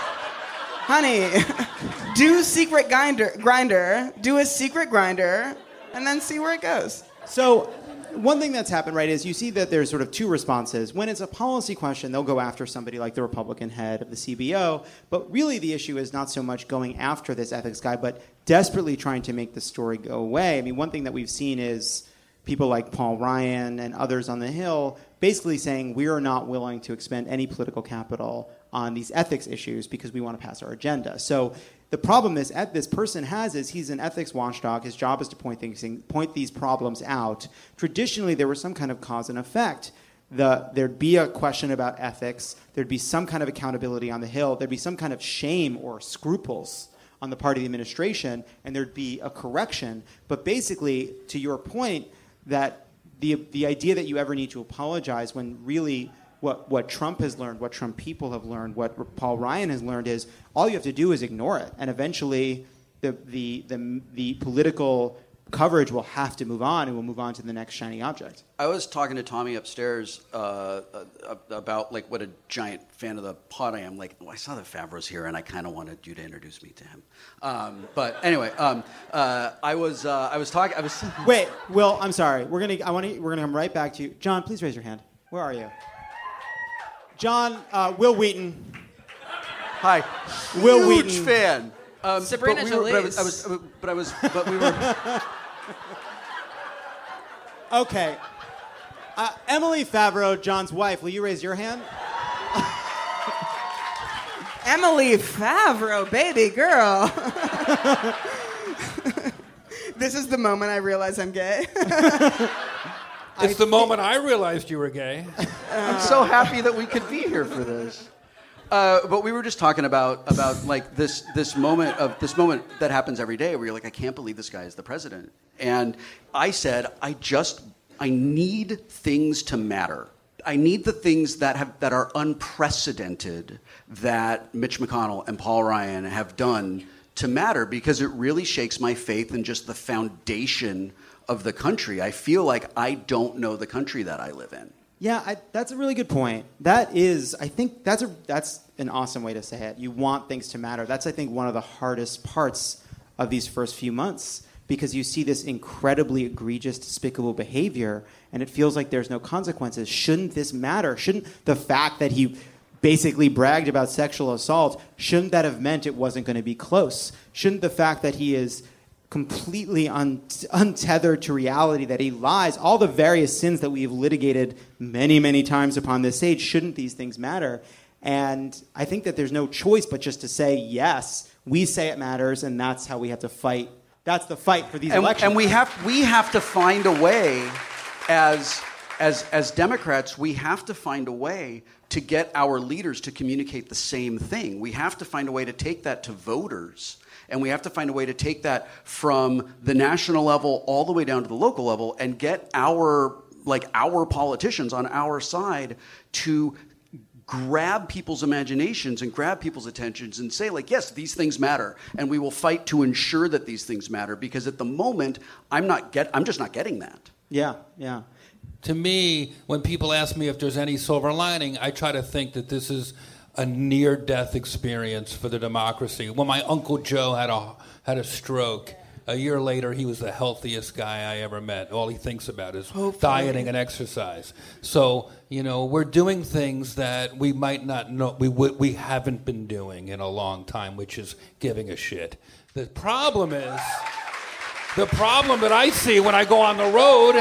Honey, do secret Grindr, Grindr, do a secret Grindr, and then see where it goes. So, one thing that's happened, right, is you see that there's sort of two responses. When it's a policy question, they'll go after somebody like the Republican head of the CBO. But really, the issue is not so much going after this ethics guy, but desperately trying to make the story go away. I mean, one thing that we've seen is people like Paul Ryan and others on the Hill basically saying we are not willing to expend any political capital on these ethics issues because we want to pass our agenda. So the problem is at this person has is he's an ethics watchdog. His job is to point things, point these problems out. Traditionally, there was some kind of cause and effect. The, there'd be a question about ethics. There'd be some kind of accountability on the Hill. There'd be some kind of shame or scruples on the part of the administration, and there'd be a correction. But basically, to your point, that the, the idea that you ever need to apologize when really what, what Trump has learned, what Trump people have learned, what Paul Ryan has learned is all you have to do is ignore it. And eventually, the, the, the, the political coverage will have to move on and we'll move on to the next shiny object. I was talking to Tommy upstairs uh, uh, about like what a giant fan of the pod I am. Like, oh, I saw the Favreau's here, and I kind of wanted you to introduce me to him. Um, but anyway, um, uh, I was uh, I was talking. I was wait, Wil. I'm sorry. We're gonna I want to we're gonna come right back to you, John. Please raise your hand. Where are you? John, uh, Wil Wheaton. Hi. Wil Huge Wheaton. fan. Um, Sabrina but we were- but I was, Jalees. I was, but I was, but we were. Okay. Uh, Emily Favreau, John's wife, will you raise your hand? Emily Favreau, baby girl. this is the moment I realize I'm gay. It's the moment I realized you were gay. I'm so happy that we could be here for this. Uh, but we were just talking about about like this this moment of this moment that happens every day where you're like, I can't believe this guy is the president. And I said, I just I need things to matter. I need the things that have that are unprecedented that Mitch McConnell and Paul Ryan have done to matter because it really shakes my faith in just the foundation of the country. I feel like I don't know the country that I live in. Yeah, I, that's a really good point. That is, I think that's a that's an awesome way to say it. You want things to matter. That's I think one of the hardest parts of these first few months because you see this incredibly egregious, despicable behavior, and it feels like there's no consequences. Shouldn't this matter? Shouldn't the fact that he basically bragged about sexual assault shouldn't that have meant it wasn't going to be close? Shouldn't the fact that he is completely un- untethered to reality, that he lies, all the various sins that we've litigated many, many times upon this stage, shouldn't these things matter? And I think that there's no choice but just to say, yes, we say it matters, and that's how we have to fight. That's the fight for these and, elections. and we have we have to find a way as as as Democrats, we have to find a way to get our leaders to communicate the same thing. We have to find a way to take that to voters. And we have to find a way to take that from the national level all the way down to the local level and get our like our politicians on our side to grab people's imaginations and grab people's attentions and say like yes these things matter. And we will fight to ensure that these things matter because at the moment i'm not get i'm just not getting that. Yeah yeah. To me, when people ask me if there's any silver lining, I try to think that this is a near-death experience for the democracy. When my uncle Joe had a had a stroke, a year later he was the healthiest guy I ever met. All he thinks about is dieting and exercise. So you know, we're doing things that we might not know we w- we haven't been doing in a long time, which is giving a shit. The problem is. The problem that I see when I go on the road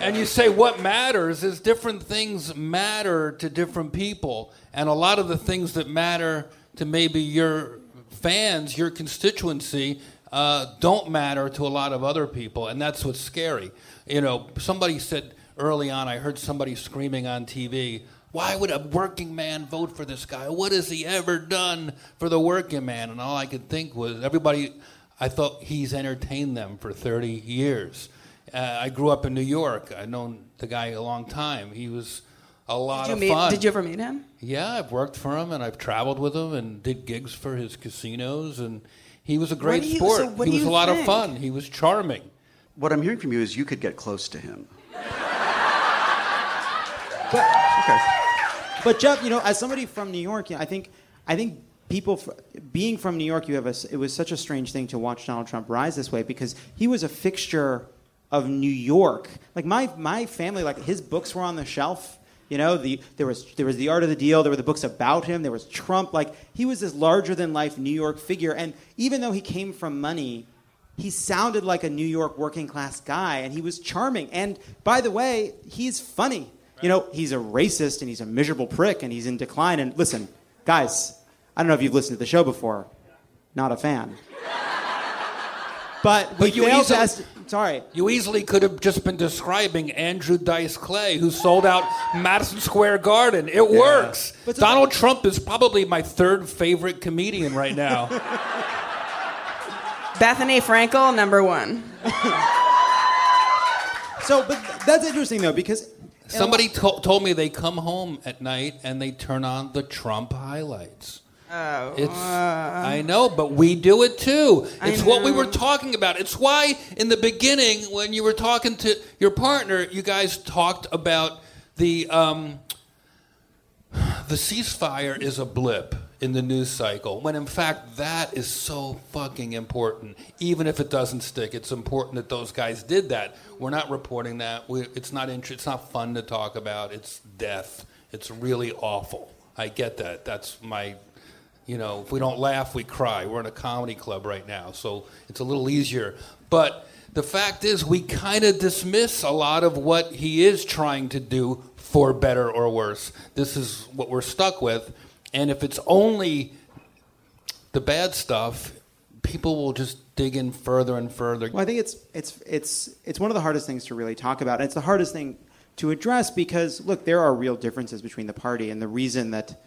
and you say what matters is different things matter to different people. And a lot of the things that matter to maybe your fans, your constituency, uh, don't matter to a lot of other people. And that's what's scary. You know, somebody said early on, I heard somebody screaming on TV, why would a working man vote for this guy? What has he ever done for the working man? And all I could think was everybody, I thought he's entertained them for 30 years. Uh, I grew up in New York. I've known the guy a long time. He was a lot Did you of meet? fun. Did you ever meet him? Yeah, I've worked for him and I've traveled with him and did gigs for his casinos and he was a great you- sport. so he was a you lot of fun. He was charming. what i'm hearing from you is you could get close to him But Jeff, you know, as somebody from New York, you know, I think I think people fr- being from New York, you have a, s- it was such a strange thing to watch Donald Trump rise this way because he was a fixture of New York. Like my my family, like his books were on the shelf. You know, the there was there was the Art of the Deal. There were the books about him. There was Trump. Like he was this larger than life New York figure. And even though he came from money, he sounded like a New York working class guy, and he was charming. And by the way, he's funny. you know, he's a racist and he's a miserable prick and he's in decline. And listen, guys, I don't know if you've listened to the show before. Not a fan. But, we But you failed to ask- sorry. You easily could have just been describing Andrew Dice Clay, who sold out Madison Square Garden. It works. But the- Donald Trump is probably my third favorite comedian right now. Bethenny Frankel, number one. So, but that's interesting though because Somebody to- told me they come home at night and they turn on the Trump highlights. Oh. It's, I know, but we do it too. It's what we were talking about. It's why in the beginning, when you were talking to your partner, you guys talked about the um, the ceasefire is a blip in the news cycle. When in fact that is so fucking important. Even if it doesn't stick, it's important that those guys did that. We're not reporting that. We, it's not inter- It's not fun to talk about. It's death. It's really awful. I get that. That's my you know, if we don't laugh, we cry. We're in a comedy club right now, so it's a little easier. But the fact is, we kind of dismiss a lot of what he is trying to do for better or worse. This is what we're stuck with. And if it's only the bad stuff, people will just dig in further and further. Well, I think it's it's it's it's one of the hardest things to really talk about. And it's the hardest thing to address because look, there are real differences between the party, and the reason that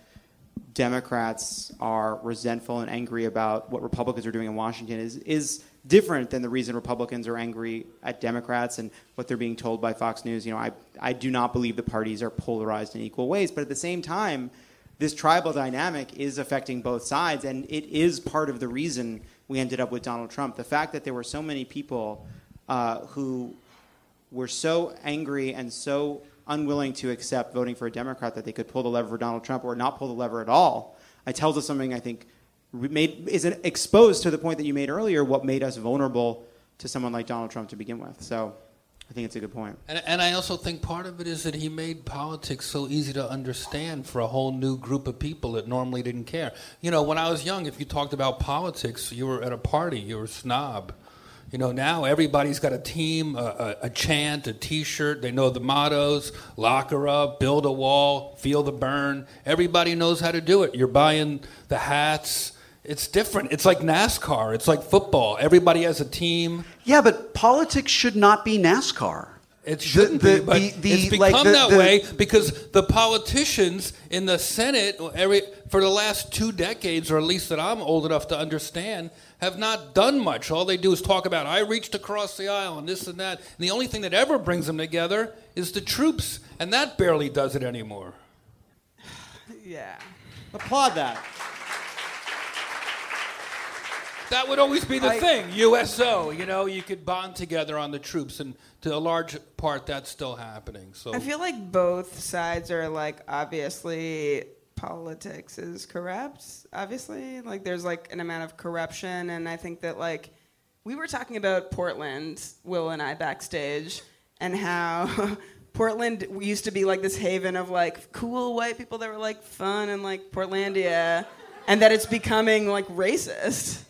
Democrats are resentful and angry about what Republicans are doing in Washington is is different than the reason Republicans are angry at Democrats and what they're being told by Fox News. You know, I I do not believe the parties are polarized in equal ways, but at the same time, this tribal dynamic is affecting both sides, and it is part of the reason we ended up with Donald Trump. The fact that there were so many people uh, who were so angry and so unwilling to accept voting for a Democrat that they could pull the lever for Donald Trump or not pull the lever at all. It tells us something I think made is exposed to the point that you made earlier. What made us vulnerable to someone like Donald Trump to begin with? So, I think it's a good point. And, and I also think part of it is that he made politics so easy to understand for a whole new group of people that normally didn't care. You know, when I was young, if you talked about politics, you were at a party, you were a snob. You know, now everybody's got a team, a, a, a chant, a T-shirt. They know the mottos: lock her up, build a wall, feel the Bern. Everybody knows how to do it. You're buying the hats. It's different. It's like NASCAR. It's like football. Everybody has a team. Yeah, but politics should not be NASCAR. It shouldn't the- be, but the- the- it's become like the- that the- way because the politicians in the Senate, every for the last two decades, or at least that I'm old enough to understand, have not done much. All they do is talk about I reached across the aisle and this and that, and the only thing that ever brings them together is the troops, and that barely does it anymore. Yeah. Applaud that. That would always be the I- thing. USO, you know, you could bond together on the troops, and to a large part, that's still happening. So I feel like both sides are like obviously politics is corrupt. Obviously, like there's like an amount of corruption, and I think that like we were talking about Portland, Wil and I backstage, and how Portland used to be like this haven of like cool white people that were like fun and like Portlandia, and that it's becoming like racist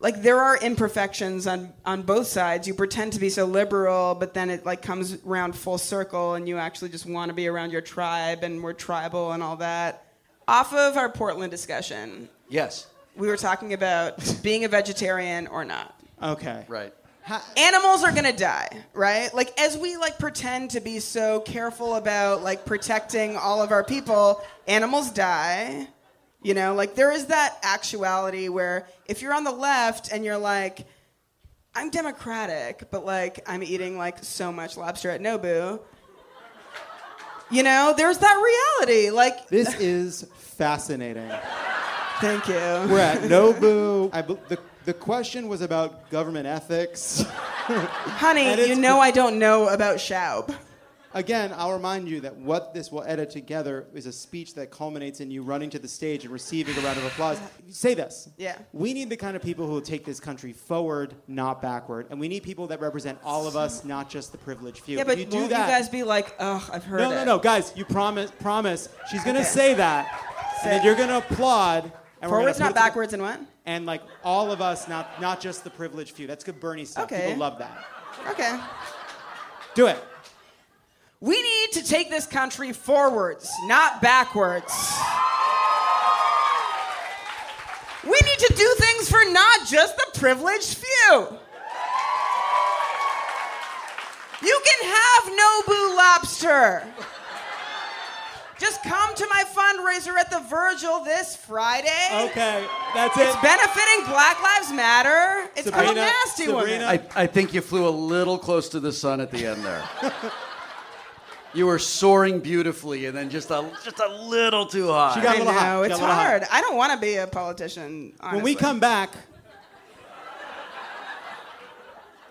like there are imperfections on on both sides. You pretend to be so liberal, but then it like comes around full circle, and you actually just want to be around your tribe, and we're tribal and all that. Off of our Portland discussion, Yes. we were talking about being a vegetarian or not. Okay. Right. Animals are gonna die, right? Like as we like pretend to be so careful about like protecting all of our people, animals die. You know, like there is that actuality where if you're on the left and you're like, I'm democratic, but like I'm eating like so much lobster at Nobu. You know, there's that reality. Like This is fascinating. Thank you. We're at Nobu. I, the, the question was about government ethics. Honey, you know I don't know about Schaub. Again, I'll remind you that what this will edit together is a speech that culminates in you running to the stage and receiving a round of applause. Say this. Yeah. We need the kind of people who will take this country forward, not backward. And we need people that represent all of us, not just the privileged few. Yeah, If but you do won't that, you guys be like, oh, I've heard no, it. no, no, no. guys, you promise, promise. She's gonna Okay. say that, and then you're gonna applaud. And we're Forwards, not to- backwards, and what? And like all of us, not not just the privileged few. That's good Bernie stuff. Okay. People love that. Okay. Do it. We need to take this country forwards, not backwards. We need to do things for not just the privileged few. You can have Nobu lobster. Just come to my fundraiser at the Virgil this Friday. Okay, that's it. It's benefiting Black Lives Matter. It's called Sabrina- Nasty Sabrina- Woman. I, I think you flew a little close to the sun at the end there. you were soaring beautifully and then just a just a little too high. She got a I little hot. know, She it's a little hot. hard. I don't want to be a politician. Honestly. When we come back.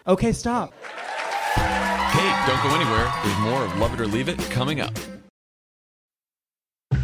Okay, stop. Hey, don't go anywhere. There's more of Love It or Leave It coming up.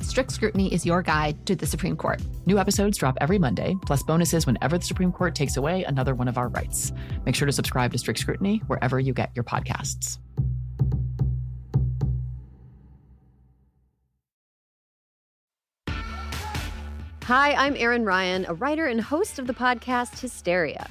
Strict Scrutiny is your guide to the Supreme Court. New episodes drop every Monday, plus bonuses whenever the Supreme Court takes away another one of our rights. Make sure to subscribe to Strict Scrutiny wherever you get your podcasts. Hi, I'm Erin Ryan, a writer and host of the podcast Hysteria.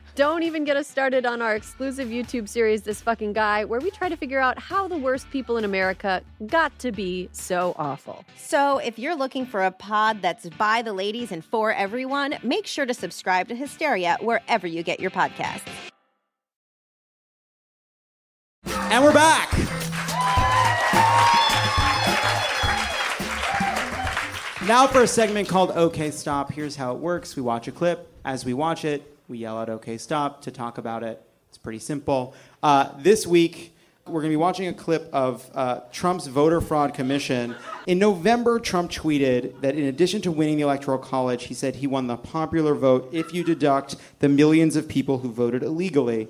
Don't even get us started on our exclusive YouTube series, This Fucking Guy, where we try to figure out how the worst people in America got to be so awful. So, if you're looking for a pod that's by the ladies and for everyone, make sure to subscribe to Hysteria wherever you get your podcasts. And we're back. Now for a segment called OK Stop. Here's how it works we watch a clip. As we watch it, we yell out OK Stop to talk about it. It's pretty simple. Uh, this week, we're going to be watching a clip of uh, Trump's voter fraud commission. In November, Trump tweeted that in addition to winning the Electoral College, he said he won the popular vote if you deduct the millions of people who voted illegally.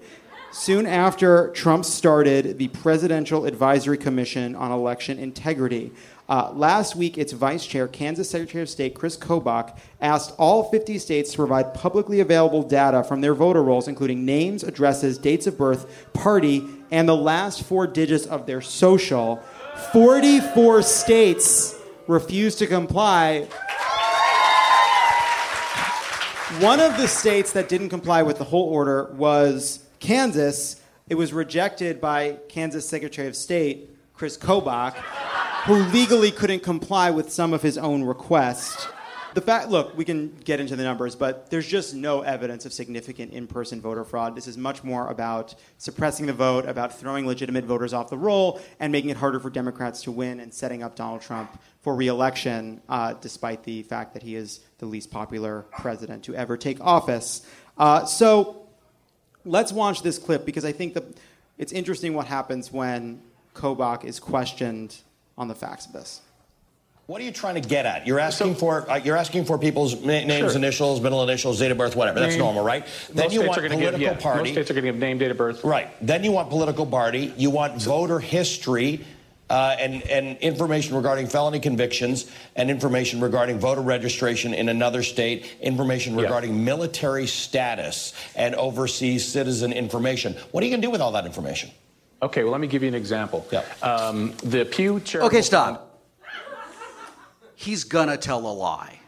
Soon after, Trump started the Presidential Advisory Commission on Election Integrity. Uh, last week, its vice chair, Kansas Secretary of State Chris Kobach, asked all 50 states to provide publicly available data from their voter rolls, including names, addresses, dates of birth, party, and the last four digits of their social. 44 states refused to comply. One of the states that didn't comply with the whole order was Kansas. It was rejected by Kansas Secretary of State Chris Kobach, who legally couldn't comply with some of his own requests. The fact, look, we can get into the numbers, but there's just no evidence of significant in person voter fraud. This is much more about suppressing the vote, about throwing legitimate voters off the roll, and making it harder for Democrats to win and setting up Donald Trump for reelection, uh, despite the fact that he is the least popular president to ever take office. Uh, so let's watch this clip because I think that it's interesting what happens when Kobach is questioned on the facts of this. What are you trying to get at? You're asking for uh, you're asking for people's na- names, Sure. initials, middle initials, date of birth, whatever. That's normal, right? Then you want are gonna give- political yeah, party. Most states are going to give name, date of birth. Right. Then you want political party. You want voter history. Uh, and, and information regarding felony convictions and information regarding voter registration in another state, information regarding military status and overseas citizen information. What are you going to do with all that information? Okay, well, let me give you an example. Um, the Pew Charitable Okay, stop. He's gonna tell a lie.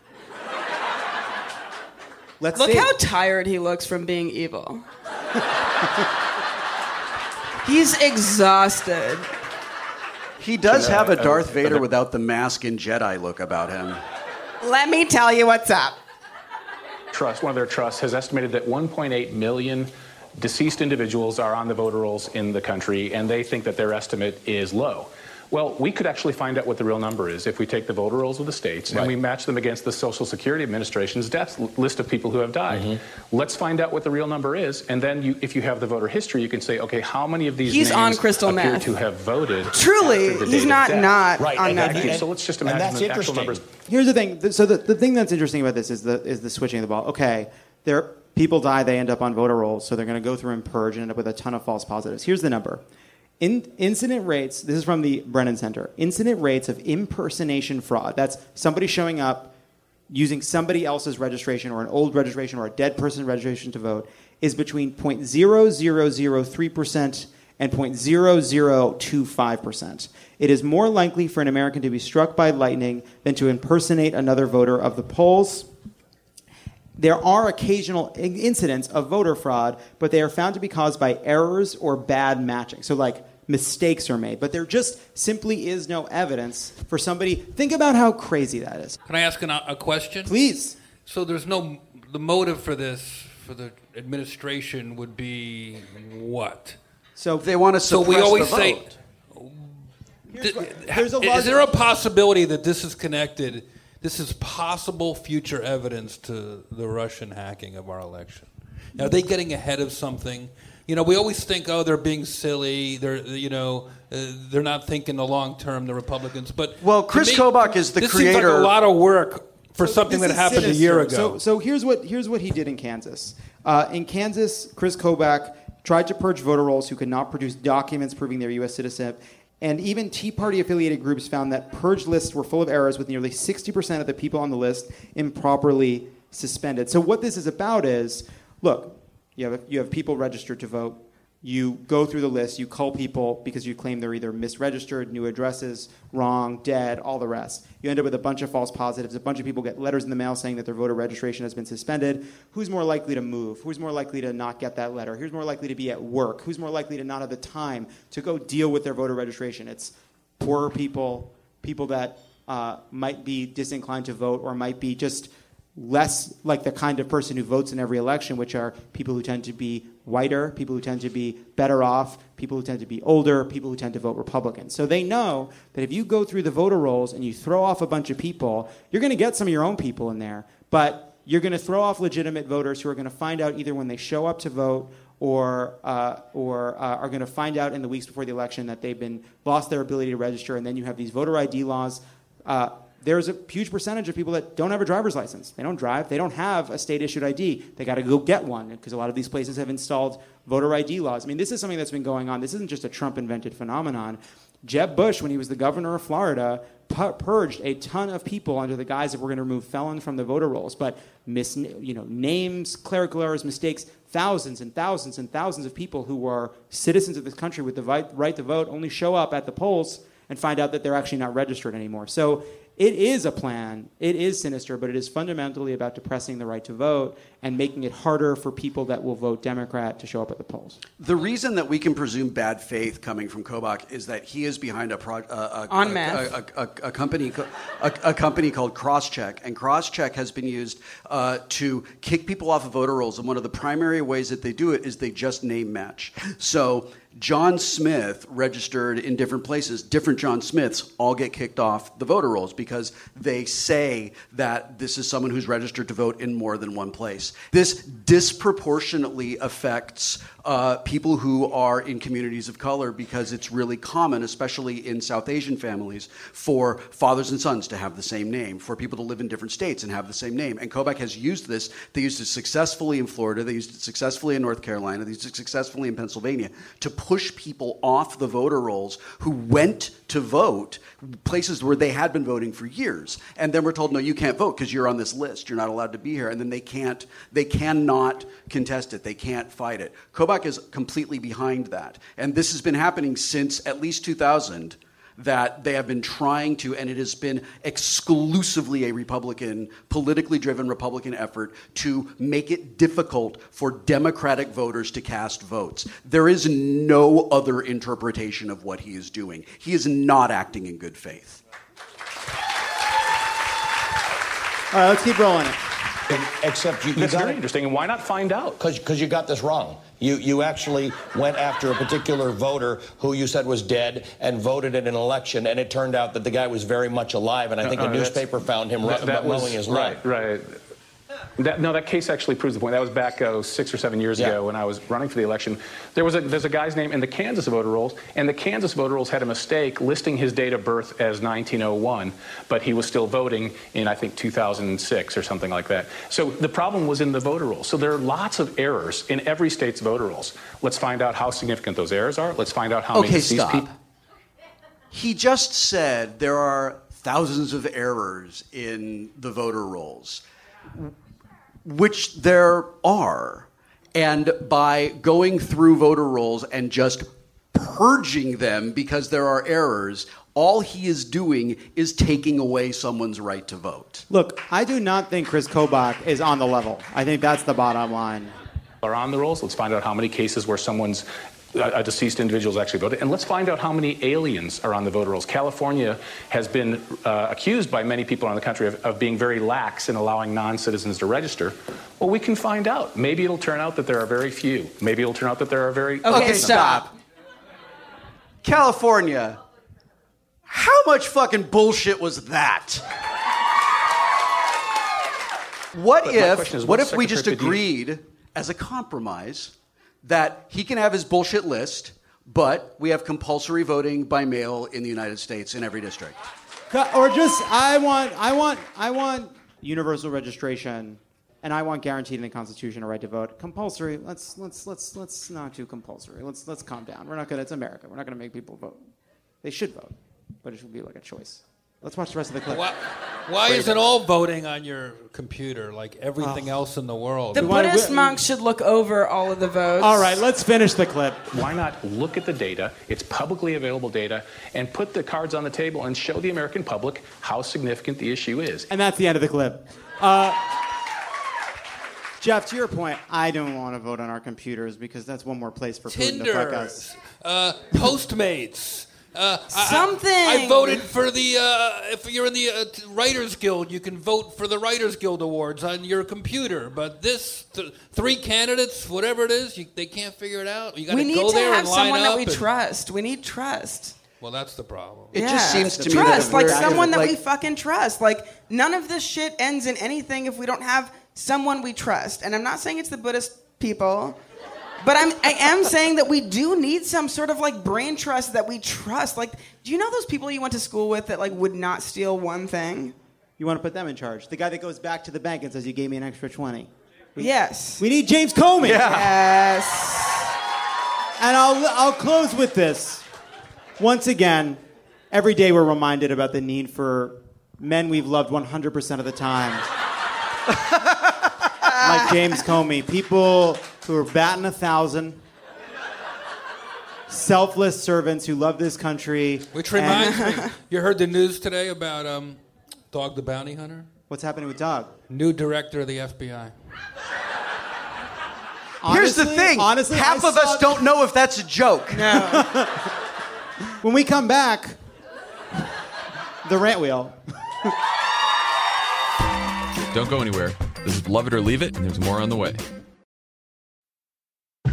Let's Look see. how tired he looks from being evil. He's exhausted. He does have a Darth Vader without the mask and Jedi look about him. Let me tell you what's up. Trust, one of their trusts, has estimated that 1.8 million deceased individuals are on the voter rolls in the country, and they think that their estimate is low. Well, we could actually find out what the real number is if we take the voter rolls of the states and we match them against the Social Security Administration's death list of people who have died. Mm-hmm. Let's find out what the real number is, and then you, if you have the voter history, you can say, okay, how many of these He's names on crystal appear meth. to have voted? Truly, he's not not Right, on and that- Thank you. So let's just and imagine that's the actual interesting. numbers. Here's the thing. So the, the thing that's interesting about this is the is the switching of the ball. Okay, there people die, they end up on voter rolls, so they're going to go through and purge and end up with a ton of false positives. Here's the number. In, incident rates, this is from the Brennan Center. Incident rates of impersonation fraud. That's somebody showing up using somebody else's registration or an old registration or a dead person's registration to vote is between 0.0003% and 0.0025%. It is more likely for an American to be struck by lightning than to impersonate another voter of the polls. There are occasional incidents of voter fraud, but they are found to be caused by errors or bad matching. So, like, mistakes are made, but there just simply is no evidence for somebody. Think about how crazy that is. Can I ask an, a question? Please. So there's no the motive for this for the administration would be what? So they want to So we suppress always the say. vote. there's a is there a possibility that this is connected? This is possible future evidence to the Russian hacking of our election. Now, Are they getting ahead of something? You know, we always think, oh, they're being silly. They're, you know, uh, they're not thinking the long term. The Republicans, but Well, Chris me, Kobach is the this Seems like a lot of work for So something that that is happened a year ago. So, so here's what here's what he did in Kansas. Uh, in Kansas, Chris Kobach tried to purge voter rolls who could not produce documents proving their U.S. citizenship. And even Tea Party affiliated groups found that purge lists were full of errors, with nearly 60% of the people on the list improperly suspended. So what this is about is, look, you have you have people registered to vote. You go through the list, you call people because you claim they're either misregistered, new addresses, wrong, dead, all the rest. You end up with a bunch of false positives. A bunch of people get letters in the mail saying that their voter registration has been suspended. Who's more likely to move? Who's more likely to not get that letter? Who's more likely to be at work? Who's more likely to not have the time to go deal with their voter registration? It's poorer people, people that uh, might be disinclined to vote or might be just less like the kind of person who votes in every election, which are people who tend to be whiter, people who tend to be better off, people who tend to be older, people who tend to vote Republican. So they know that if you go through the voter rolls and you throw off a bunch of people, you're going to get some of your own people in there, but you're going to throw off legitimate voters who are going to find out either when they show up to vote or, uh, or uh, are going to find out in the weeks before the election that they've been lost their ability to register, and then you have these voter ID laws. Uh, there's a huge percentage of people that don't have a driver's license. They don't drive. They don't have a state issued ID. They got to go get one because a lot of these places have installed voter ID laws. I mean, this is something that's been going on. This isn't just a Trump invented phenomenon. Jeb Bush, when he was the governor of Florida, pu- purged a ton of people under the guise that we're going to remove felons from the voter rolls. But mis- you know, names, clerical errors, mistakes, thousands and thousands and thousands of people who were citizens of this country with the right to vote only show up at the polls and find out that they're actually not registered anymore. So it is a plan. It is sinister, but it is fundamentally about depressing the right to vote and making it harder for people that will vote Democrat to show up at the polls. The reason that we can presume bad faith coming from Kobach is that he is behind a, pro, uh, a, On a, a, a, a company a, a company called Crosscheck, and Crosscheck has been used uh, to kick people off of voter rolls. And one of the primary ways that they do it is they just name match. So John Smith registered in different places. Different John Smiths all get kicked off the voter rolls because they say that this is someone who's registered to vote in more than one place. This disproportionately affects uh, people who are in communities of color because it's really common, especially in South Asian families, for fathers and sons to have the same name, for people to live in different states and have the same name. And Kobach has used this. They used it successfully in Florida. They used it successfully in North Carolina. They used it successfully in Pennsylvania to push people off the voter rolls who went to vote places where they had been voting for years. And then we're told, no, you can't vote because you're on this list. You're not allowed to be here. And then they can't, they cannot contest it. They can't fight it. Kobach is completely behind that. And this has been happening since at least 2000 that they have been trying to, and it has been exclusively a Republican, politically driven Republican effort to make it difficult for Democratic voters to cast votes. There is no other interpretation of what he is doing. He is not acting in good faith. All right, let's keep rolling it. Except you, you That's got very interesting. And why not find out? Because you got this wrong. You, you actually went after a particular voter who you said was dead and voted in an election, and it turned out that the guy was very much alive, and I think Uh, a uh, newspaper found him that- that was- mowing his lawn. Right, right. That, no, that case actually proves the point. That was back oh, six or seven years Yeah. ago when I was running for the election. There was a there's a guy's name in the Kansas voter rolls, and the Kansas voter rolls had a mistake listing his date of birth as 1901, but he was still voting in I think 2006 or something like that. So the problem was in the voter rolls. So there are lots of errors in every state's voter rolls. Let's find out how significant those errors are. Let's find out how many Okay, deceased stop. people. He just said there are thousands of errors in the voter rolls, which there are. And by going through voter rolls and just purging them because there are errors, all he is doing is taking away someone's right to vote. Look, I do not think Chris Kobach is on the level. I think that's the bottom line. are on the rolls. Let's find out how many cases where someone's a a deceased individual's actually voted, and let's find out how many aliens are on the voter rolls. California has been uh, accused by many people around the country of, of being very lax in allowing non-citizens to register. Well, we can find out. Maybe it'll turn out that there are very few. Maybe it'll turn out that there are very. Okay, stop. California. How much fucking bullshit was that? What But if is, what if we just agreed as a compromise that he can have his bullshit list, but we have compulsory voting by mail in the United States in every district? Or just I want I want I want universal registration and I want guaranteed in the Constitution a right to vote. Compulsory. Let's let's let's let's not do compulsory. Let's let's calm down. We're not gonna it's America. We're not gonna make people vote. They should vote. But it should be like a choice. Let's watch the rest of the clip. Why, why isn't all voting on your computer like everything else in the world? The Buddhist monks should look over all of the votes. All right, let's finish the clip. Why not look at the data? It's publicly available data, and put the cards on the table and show the American public how significant the issue is. And that's the end of the clip. Uh, Jeff, to your point, I don't want to vote on our computers because that's one more place for Putin to fuck Tinder, us. uh, Postmates. Uh, I- I- Something. I, voted for the. Uh, if you're in the uh, Writers Guild, you can vote for the Writers Guild awards on your computer. But this th- three candidates, whatever it is, you, they can't figure it out. You got we need go to there have and line someone that we and- trust. We need trust. Well, that's the problem. It just seems to me trust, like someone that like- we fucking trust. Like none of this shit ends in anything if we don't have someone we trust. And I'm not saying it's the Buddhist people, but I'm I am saying that we do need some sort of like brain trust that we trust. Like, do you know those people you went to school with that like would not steal one thing? You want to put them in charge? The guy that goes back to the bank and says, "You gave me an extra 20. Yes. We need James Comey. Yes. And I'll I'll close with this. Once again, every day we're reminded about the need for men we've loved 100% of the time. like James Comey, people who are batting a thousand, selfless servants who love this country. Which reminds and- me, you heard the news today about um, Dog the Bounty Hunter? What's happening with Dog? New director of the FBI. Here's the thing. honestly, half I of us saw- don't know if that's a joke. When we come back, the rant wheel. Don't go anywhere. This is Love It or Leave It, and there's more on the way.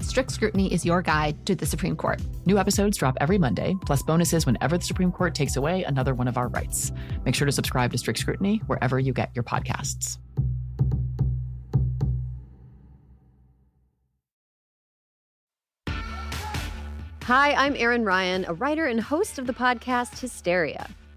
Strict Scrutiny is your guide to the Supreme Court. New episodes drop every Monday, plus bonuses whenever the Supreme Court takes away another one of our rights. Make sure to subscribe to Strict Scrutiny wherever you get your podcasts. Hi, I'm Erin Ryan, a writer and host of the podcast Hysteria.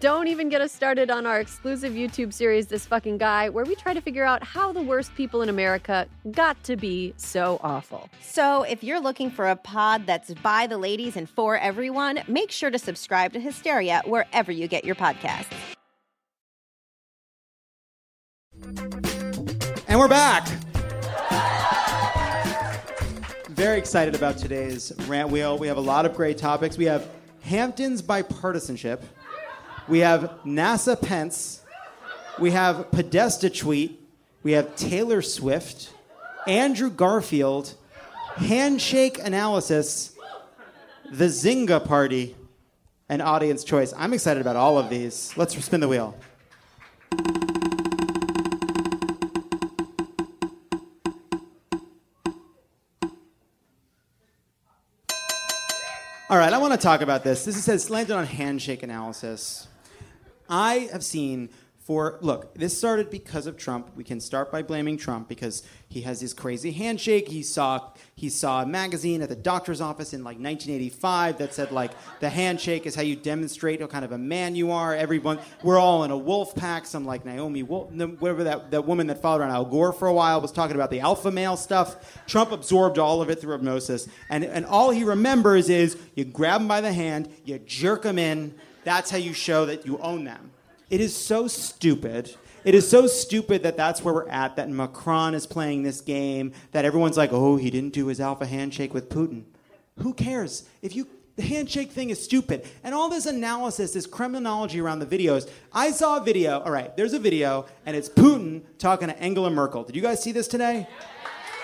Don't even get us started on our exclusive YouTube series, This Fucking Guy, where we try to figure out how the worst people in America got to be so awful. So, if you're looking for a pod that's by the ladies and for everyone, make sure to subscribe to Hysteria wherever you get your podcasts. And we're back. Very excited about today's rant wheel. We have a lot of great topics. We have Hamptons bipartisanship. We have NASA Pence. We have Podesta tweet. We have Taylor Swift, Andrew Garfield, handshake analysis, the Zynga party, and audience choice. I'm excited about all of these. Let's spin the wheel. All right, I want to talk about this. This says landed on handshake analysis. I have seen for look, this started because of Trump. We can start by blaming Trump because he has this crazy handshake. He saw he saw a magazine at the doctor's office in like 1985 that said like the handshake is how you demonstrate what kind of a man you are. Everyone, we're all in a wolf pack. Some like Naomi, Wolf, whatever that, that woman that followed around Al Gore for a while was talking about the alpha male stuff. Trump absorbed all of it through hypnosis, and and all he remembers is you grab him by the hand, you jerk him in. That's how you show that you own them. It is so stupid. It is so stupid that that's where we're at, that Macron is playing this game, that everyone's like, oh, he didn't do his alpha handshake with Putin. Who cares? If you the handshake thing is stupid. And all this analysis, this criminology around the videos. I saw a video, all right, there's a video, and it's Putin talking to Angela Merkel. Did you guys see this today?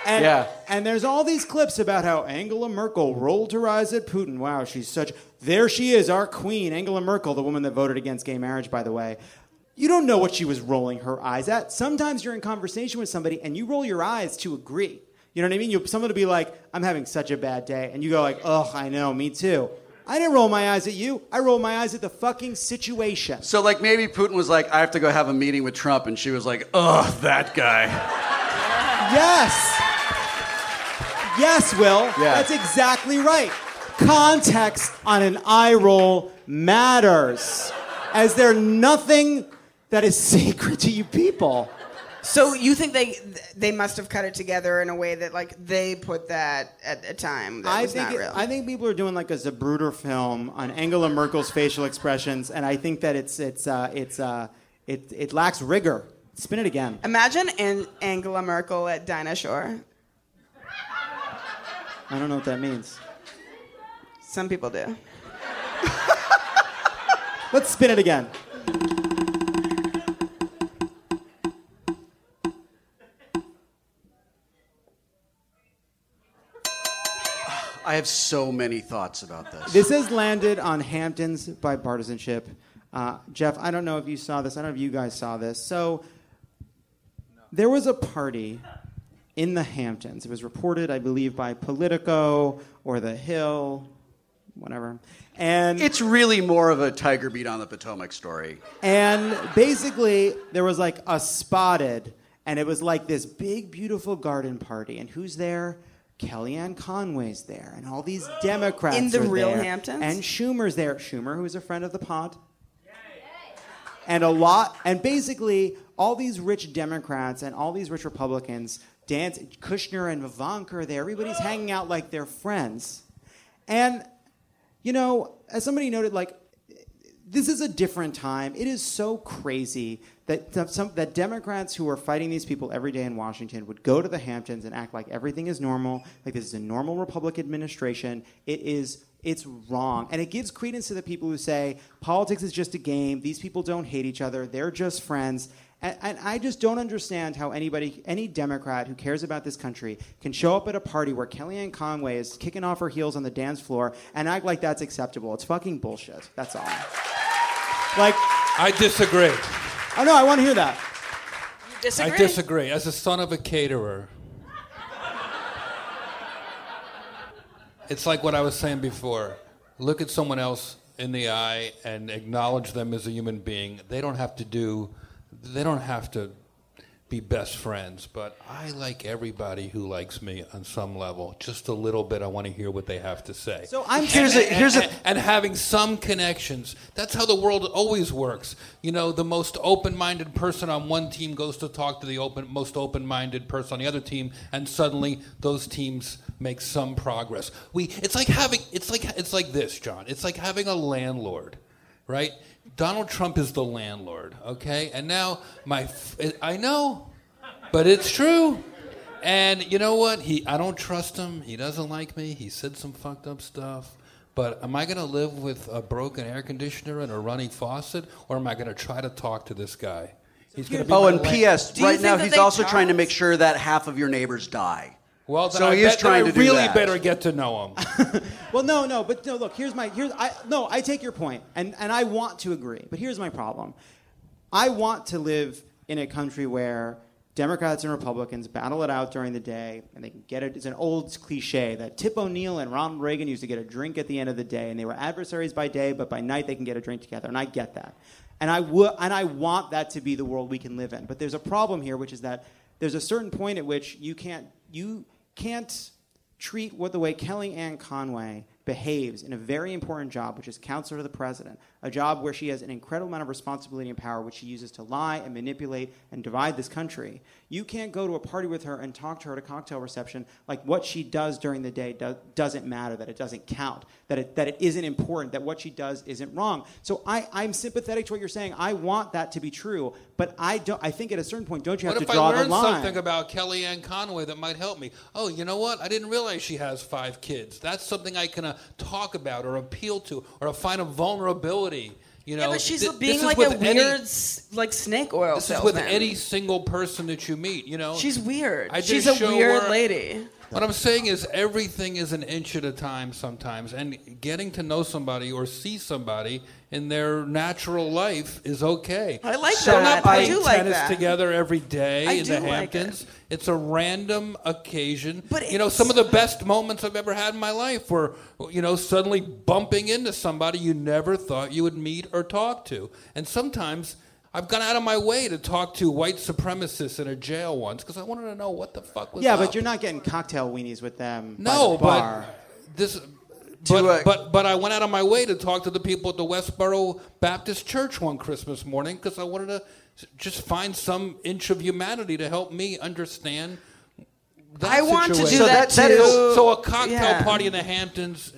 And, yeah. And there's all these clips about how Angela Merkel rolled her eyes at Putin. Wow, she's such. There she is, our queen, Angela Merkel, the woman that voted against gay marriage, by the way. You don't know what she was rolling her eyes at. Sometimes you're in conversation with somebody and you roll your eyes to agree. You know what I mean? You, someone will be like, I'm having such a bad day. And you go like, ugh, I know, me too. I didn't roll my eyes at you. I rolled my eyes at the fucking situation. So, like, maybe Putin was like, I have to go have a meeting with Trump. And she was like, ugh, that guy. Yes. Yes, Will. Yeah. That's exactly right. Context on an eye roll matters, as there nothing that is sacred to you people. So you think they they must have cut it together in a way that like they put that at a time that I was think not it- real. I think people are doing like a Zapruder film on Angela Merkel's facial expressions, and I think that it's it's uh, it's uh, it it lacks rigor. Spin it again. Imagine An- Angela Merkel at Dinah Shore. I don't know what that means. Some people do. Let's spin it again. I have so many thoughts about this. This has landed on Hampton's bipartisanship. Uh, Jeff, I don't know if you saw this. I don't know if you guys saw this. So there was a party in the Hamptons. It was reported, I believe, by Politico or The Hill, whatever. And It's really more of a Tiger Beat on the Potomac story. and basically, there was like a spotted, and it was like this big, beautiful garden party. And who's there? Kellyanne Conway's there, and all these Democrats In the are real there. Hamptons? And Schumer's there. Schumer, who is a friend of the pod. And a lot, and basically, all these rich Democrats and all these rich Republicans dance. Kushner and Ivanka are there. Everybody's hanging out like they're friends. And you know, as somebody noted, like this is a different time. It is so crazy that some that Democrats who are fighting these people every day in Washington would go to the Hamptons and act like everything is normal, like this is a normal Republican administration. It is it's wrong. And it gives credence to the people who say politics is just a game. These people don't hate each other. They're just friends. And, and I just don't understand how anybody, any Democrat who cares about this country, can show up at a party where Kellyanne Conway is kicking off her heels on the dance floor and act like that's acceptable. It's fucking bullshit. That's all. Like, I disagree. Oh no, I want to hear that. Disagree? I disagree. As a son of a caterer, it's like what I was saying before. Look at someone else in the eye and acknowledge them as a human being. They don't have to do. They don't have to be best friends, but I like everybody who likes me on some level. Just a little bit. I want to hear what they have to say. So I'm Here's a- here's a- and, and having some connections. That's how the world always works. You know, the most open-minded person on one team goes to talk to the open, most open-minded person on the other team, and suddenly those teams make some progress. We, it's like having, it's like, it's like this, John. It's like having a landlord, right? Donald Trump is the landlord, okay? And now my, f- I know, but it's true. And you know what? He, I don't trust him. He doesn't like me. He said some fucked up stuff. But am I going to live with a broken air conditioner and a running faucet, or am I going to try to talk to this guy? He's going to be Oh, and land- P.S. Right now, he's also trying to make sure that half of your neighbors die. Well, then so I he is trying to do really that. better get to know him. Well, no, no, but no. Look, here's my here's I no. I take your point, and and I want to agree. But here's my problem. I want to live in a country where Democrats and Republicans battle it out during the day, and they can get it. It's an old cliche that Tip O'Neill and Ronald Reagan used to get a drink at the end of the day, and they were adversaries by day, but by night they can get a drink together, and I get that. And I would, and I want that to be the world we can live in. But there's a problem here, which is that there's a certain point at which you can't you can't treat what the way Kellyanne Conway behaves in a very important job, which is counselor to the president, a job where she has an incredible amount of responsibility and power, which she uses to lie and manipulate and divide this country. You can't go to a party with her and talk to her at a cocktail reception like what she does during the day do- doesn't matter, that it doesn't count, that it, that it isn't important, that what she does isn't wrong. So I, I'm sympathetic to what you're saying. I want that to be true, but I don't. I think at a certain point, don't you have What to if I draw learned the line? something about Kellyanne Conway that might help me? Oh, you know what? I didn't realize she has five kids. That's something I can uh, talk about or appeal to or find a vulnerability. You know, yeah, but she's Th- being like a weird, any- like snake oil This is with any single person that you meet. You know, She's weird. I She's a weird lady. What I'm saying is everything is an inch at a time sometimes, and getting to know somebody or see somebody in their natural life is okay. I like They're that. not I do like tennis that. together every day I in the do like Hamptons. It's a random occasion. But you know, some of the best moments I've ever had in my life were, you know, suddenly bumping into somebody you never thought you would meet or talk to. And sometimes I've gone out of my way to talk to white supremacists in a jail once because I wanted to know what the fuck was yeah, up. but you're not getting cocktail weenies with them. by No, the bar. but this. But, but but I went out of my way to talk to the people at the Westboro Baptist Church one Christmas morning because I wanted to just find some inch of humanity to help me understand. That I want to do that So that- that too. is- so a cocktail Yeah. party in the Hamptons.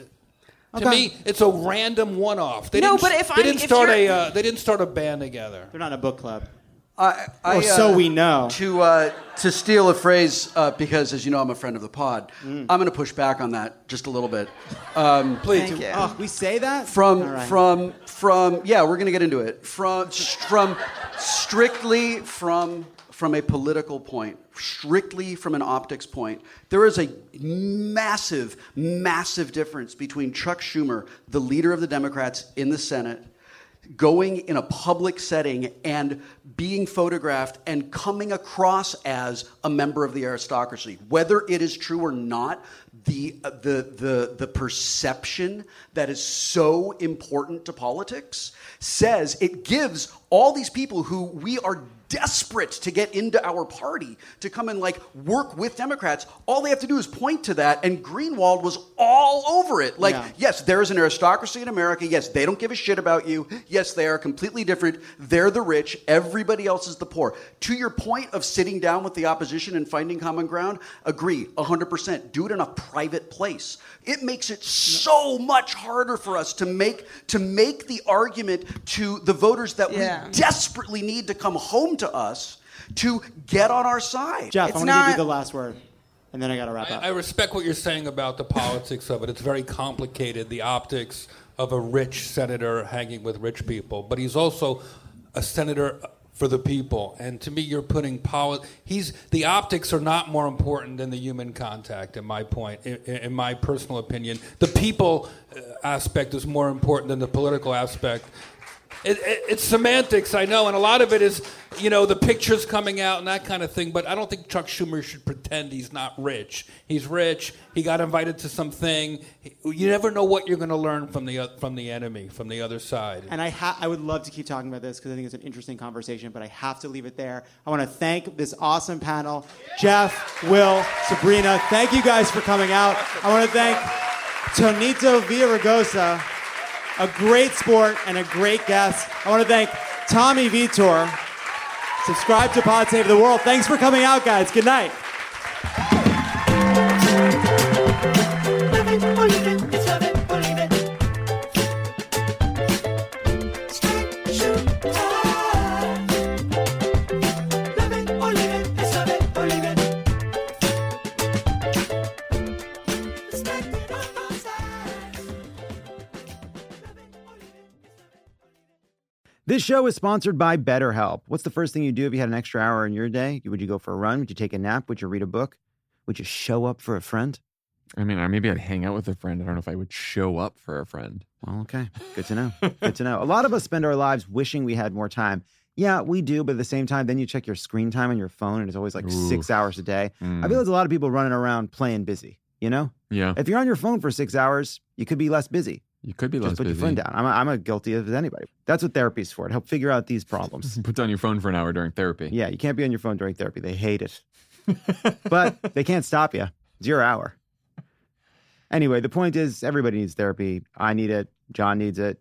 To Okay. me, it's a random one-off. They No, didn't, but if they I'm- didn't if start a uh, they didn't start a band together. They're not a book club. I, I, Or so uh, we know. To uh, to steal a phrase, uh, because as you know, I'm a friend of the pod. Mm. I'm going to push back on that just a little bit. Um, Please. Oh, we say that from All right. from from yeah, we're going to get into it. From from strictly from from a political point, strictly from an optics point, there is a massive, massive difference between Chuck Schumer, the leader of the Democrats in the Senate, going in a public setting and being photographed and coming across as a member of the aristocracy. Whether it is true or not the uh, the the the perception that is so important to politics says it gives all these people who we are desperate to get into our party to come and like work with Democrats. All they have to do is point to that, and Greenwald was all over it. Like, Yeah. yes, there is an aristocracy in America. Yes, they don't give a shit about you. Yes, they are completely different. They're the rich. Everybody else is the poor. To your point of sitting down with the opposition and finding common ground, agree 100%. Do it in a private place. It makes it so much harder for us to make to make the argument to the voters that Yeah. we desperately need to come home to us to get on our side. Jeff, It's I want to give you the last word, and then I got to wrap up. I respect what you're saying about the politics of it. It's very complicated, the optics of a rich senator hanging with rich people. But he's also a senator for the people. And to me, you're putting power. He's the optics are not more important than the human contact. In my point, in, in my personal opinion, the people uh, aspect is more important than the political aspect. It, it, it's semantics, I know, and a lot of it is, you know, the pictures coming out and that kind of thing. But I don't think Chuck Schumer should pretend he's not rich. He's rich. He got invited to something. You never know what you're going to learn from the from the enemy, from the other side. And I, ha- I would love to keep talking about this because I think it's an interesting conversation, but I have to leave it there. I want to thank this awesome panel Jeff, Will, Sabrina. Thank you guys for coming out. I want to thank Antonio Villaraigosa, a great sport and a great guest. I want to thank Tommy Vietor. Subscribe to Pod Save the World. Thanks for coming out, guys. Good night. This show is sponsored by BetterHelp. What's the first thing you do if you had an extra hour in your day? Would you go for a run? Would you take a nap? Would you read a book? Would you show up for a friend? I mean, or maybe I'd hang out with a friend. I don't know if I would show up for a friend. Well, okay. Good to know. Good to know. A lot of us spend our lives wishing we had more time. Yeah, we do, but at the same time, then you check your screen time on your phone and it's always like six hours a day. I Mm. feel there's a lot of people running around playing busy, you know? Yeah. If you're on your phone for six hours, you could be less busy. You could be Just put busy. your phone down. I'm, I'm a guilty as anybody. That's what therapy's for, to help figure out these problems. Put down your phone for an hour during therapy. Yeah, you can't be on your phone during therapy. They hate it. but they can't stop you. It's your hour. Anyway, the point is everybody needs therapy. I need it. John needs it.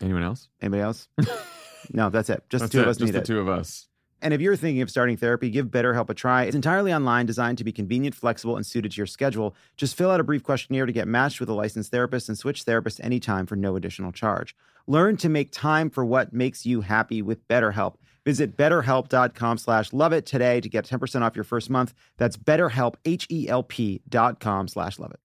Anyone else? Anybody else? no, that's it. Just That's the two it. of us Just need the it. two of us. And if you're thinking of starting therapy, give BetterHelp a try. It's entirely online, designed to be convenient, flexible, and suited to your schedule. Just fill out a brief questionnaire to get matched with a licensed therapist and switch therapists anytime for no additional charge. Learn to make time for what makes you happy with BetterHelp. Visit betterhelp.com slash love it today to get 10% off your first month. That's betterhelp, H-E-L-P dot com slash love it.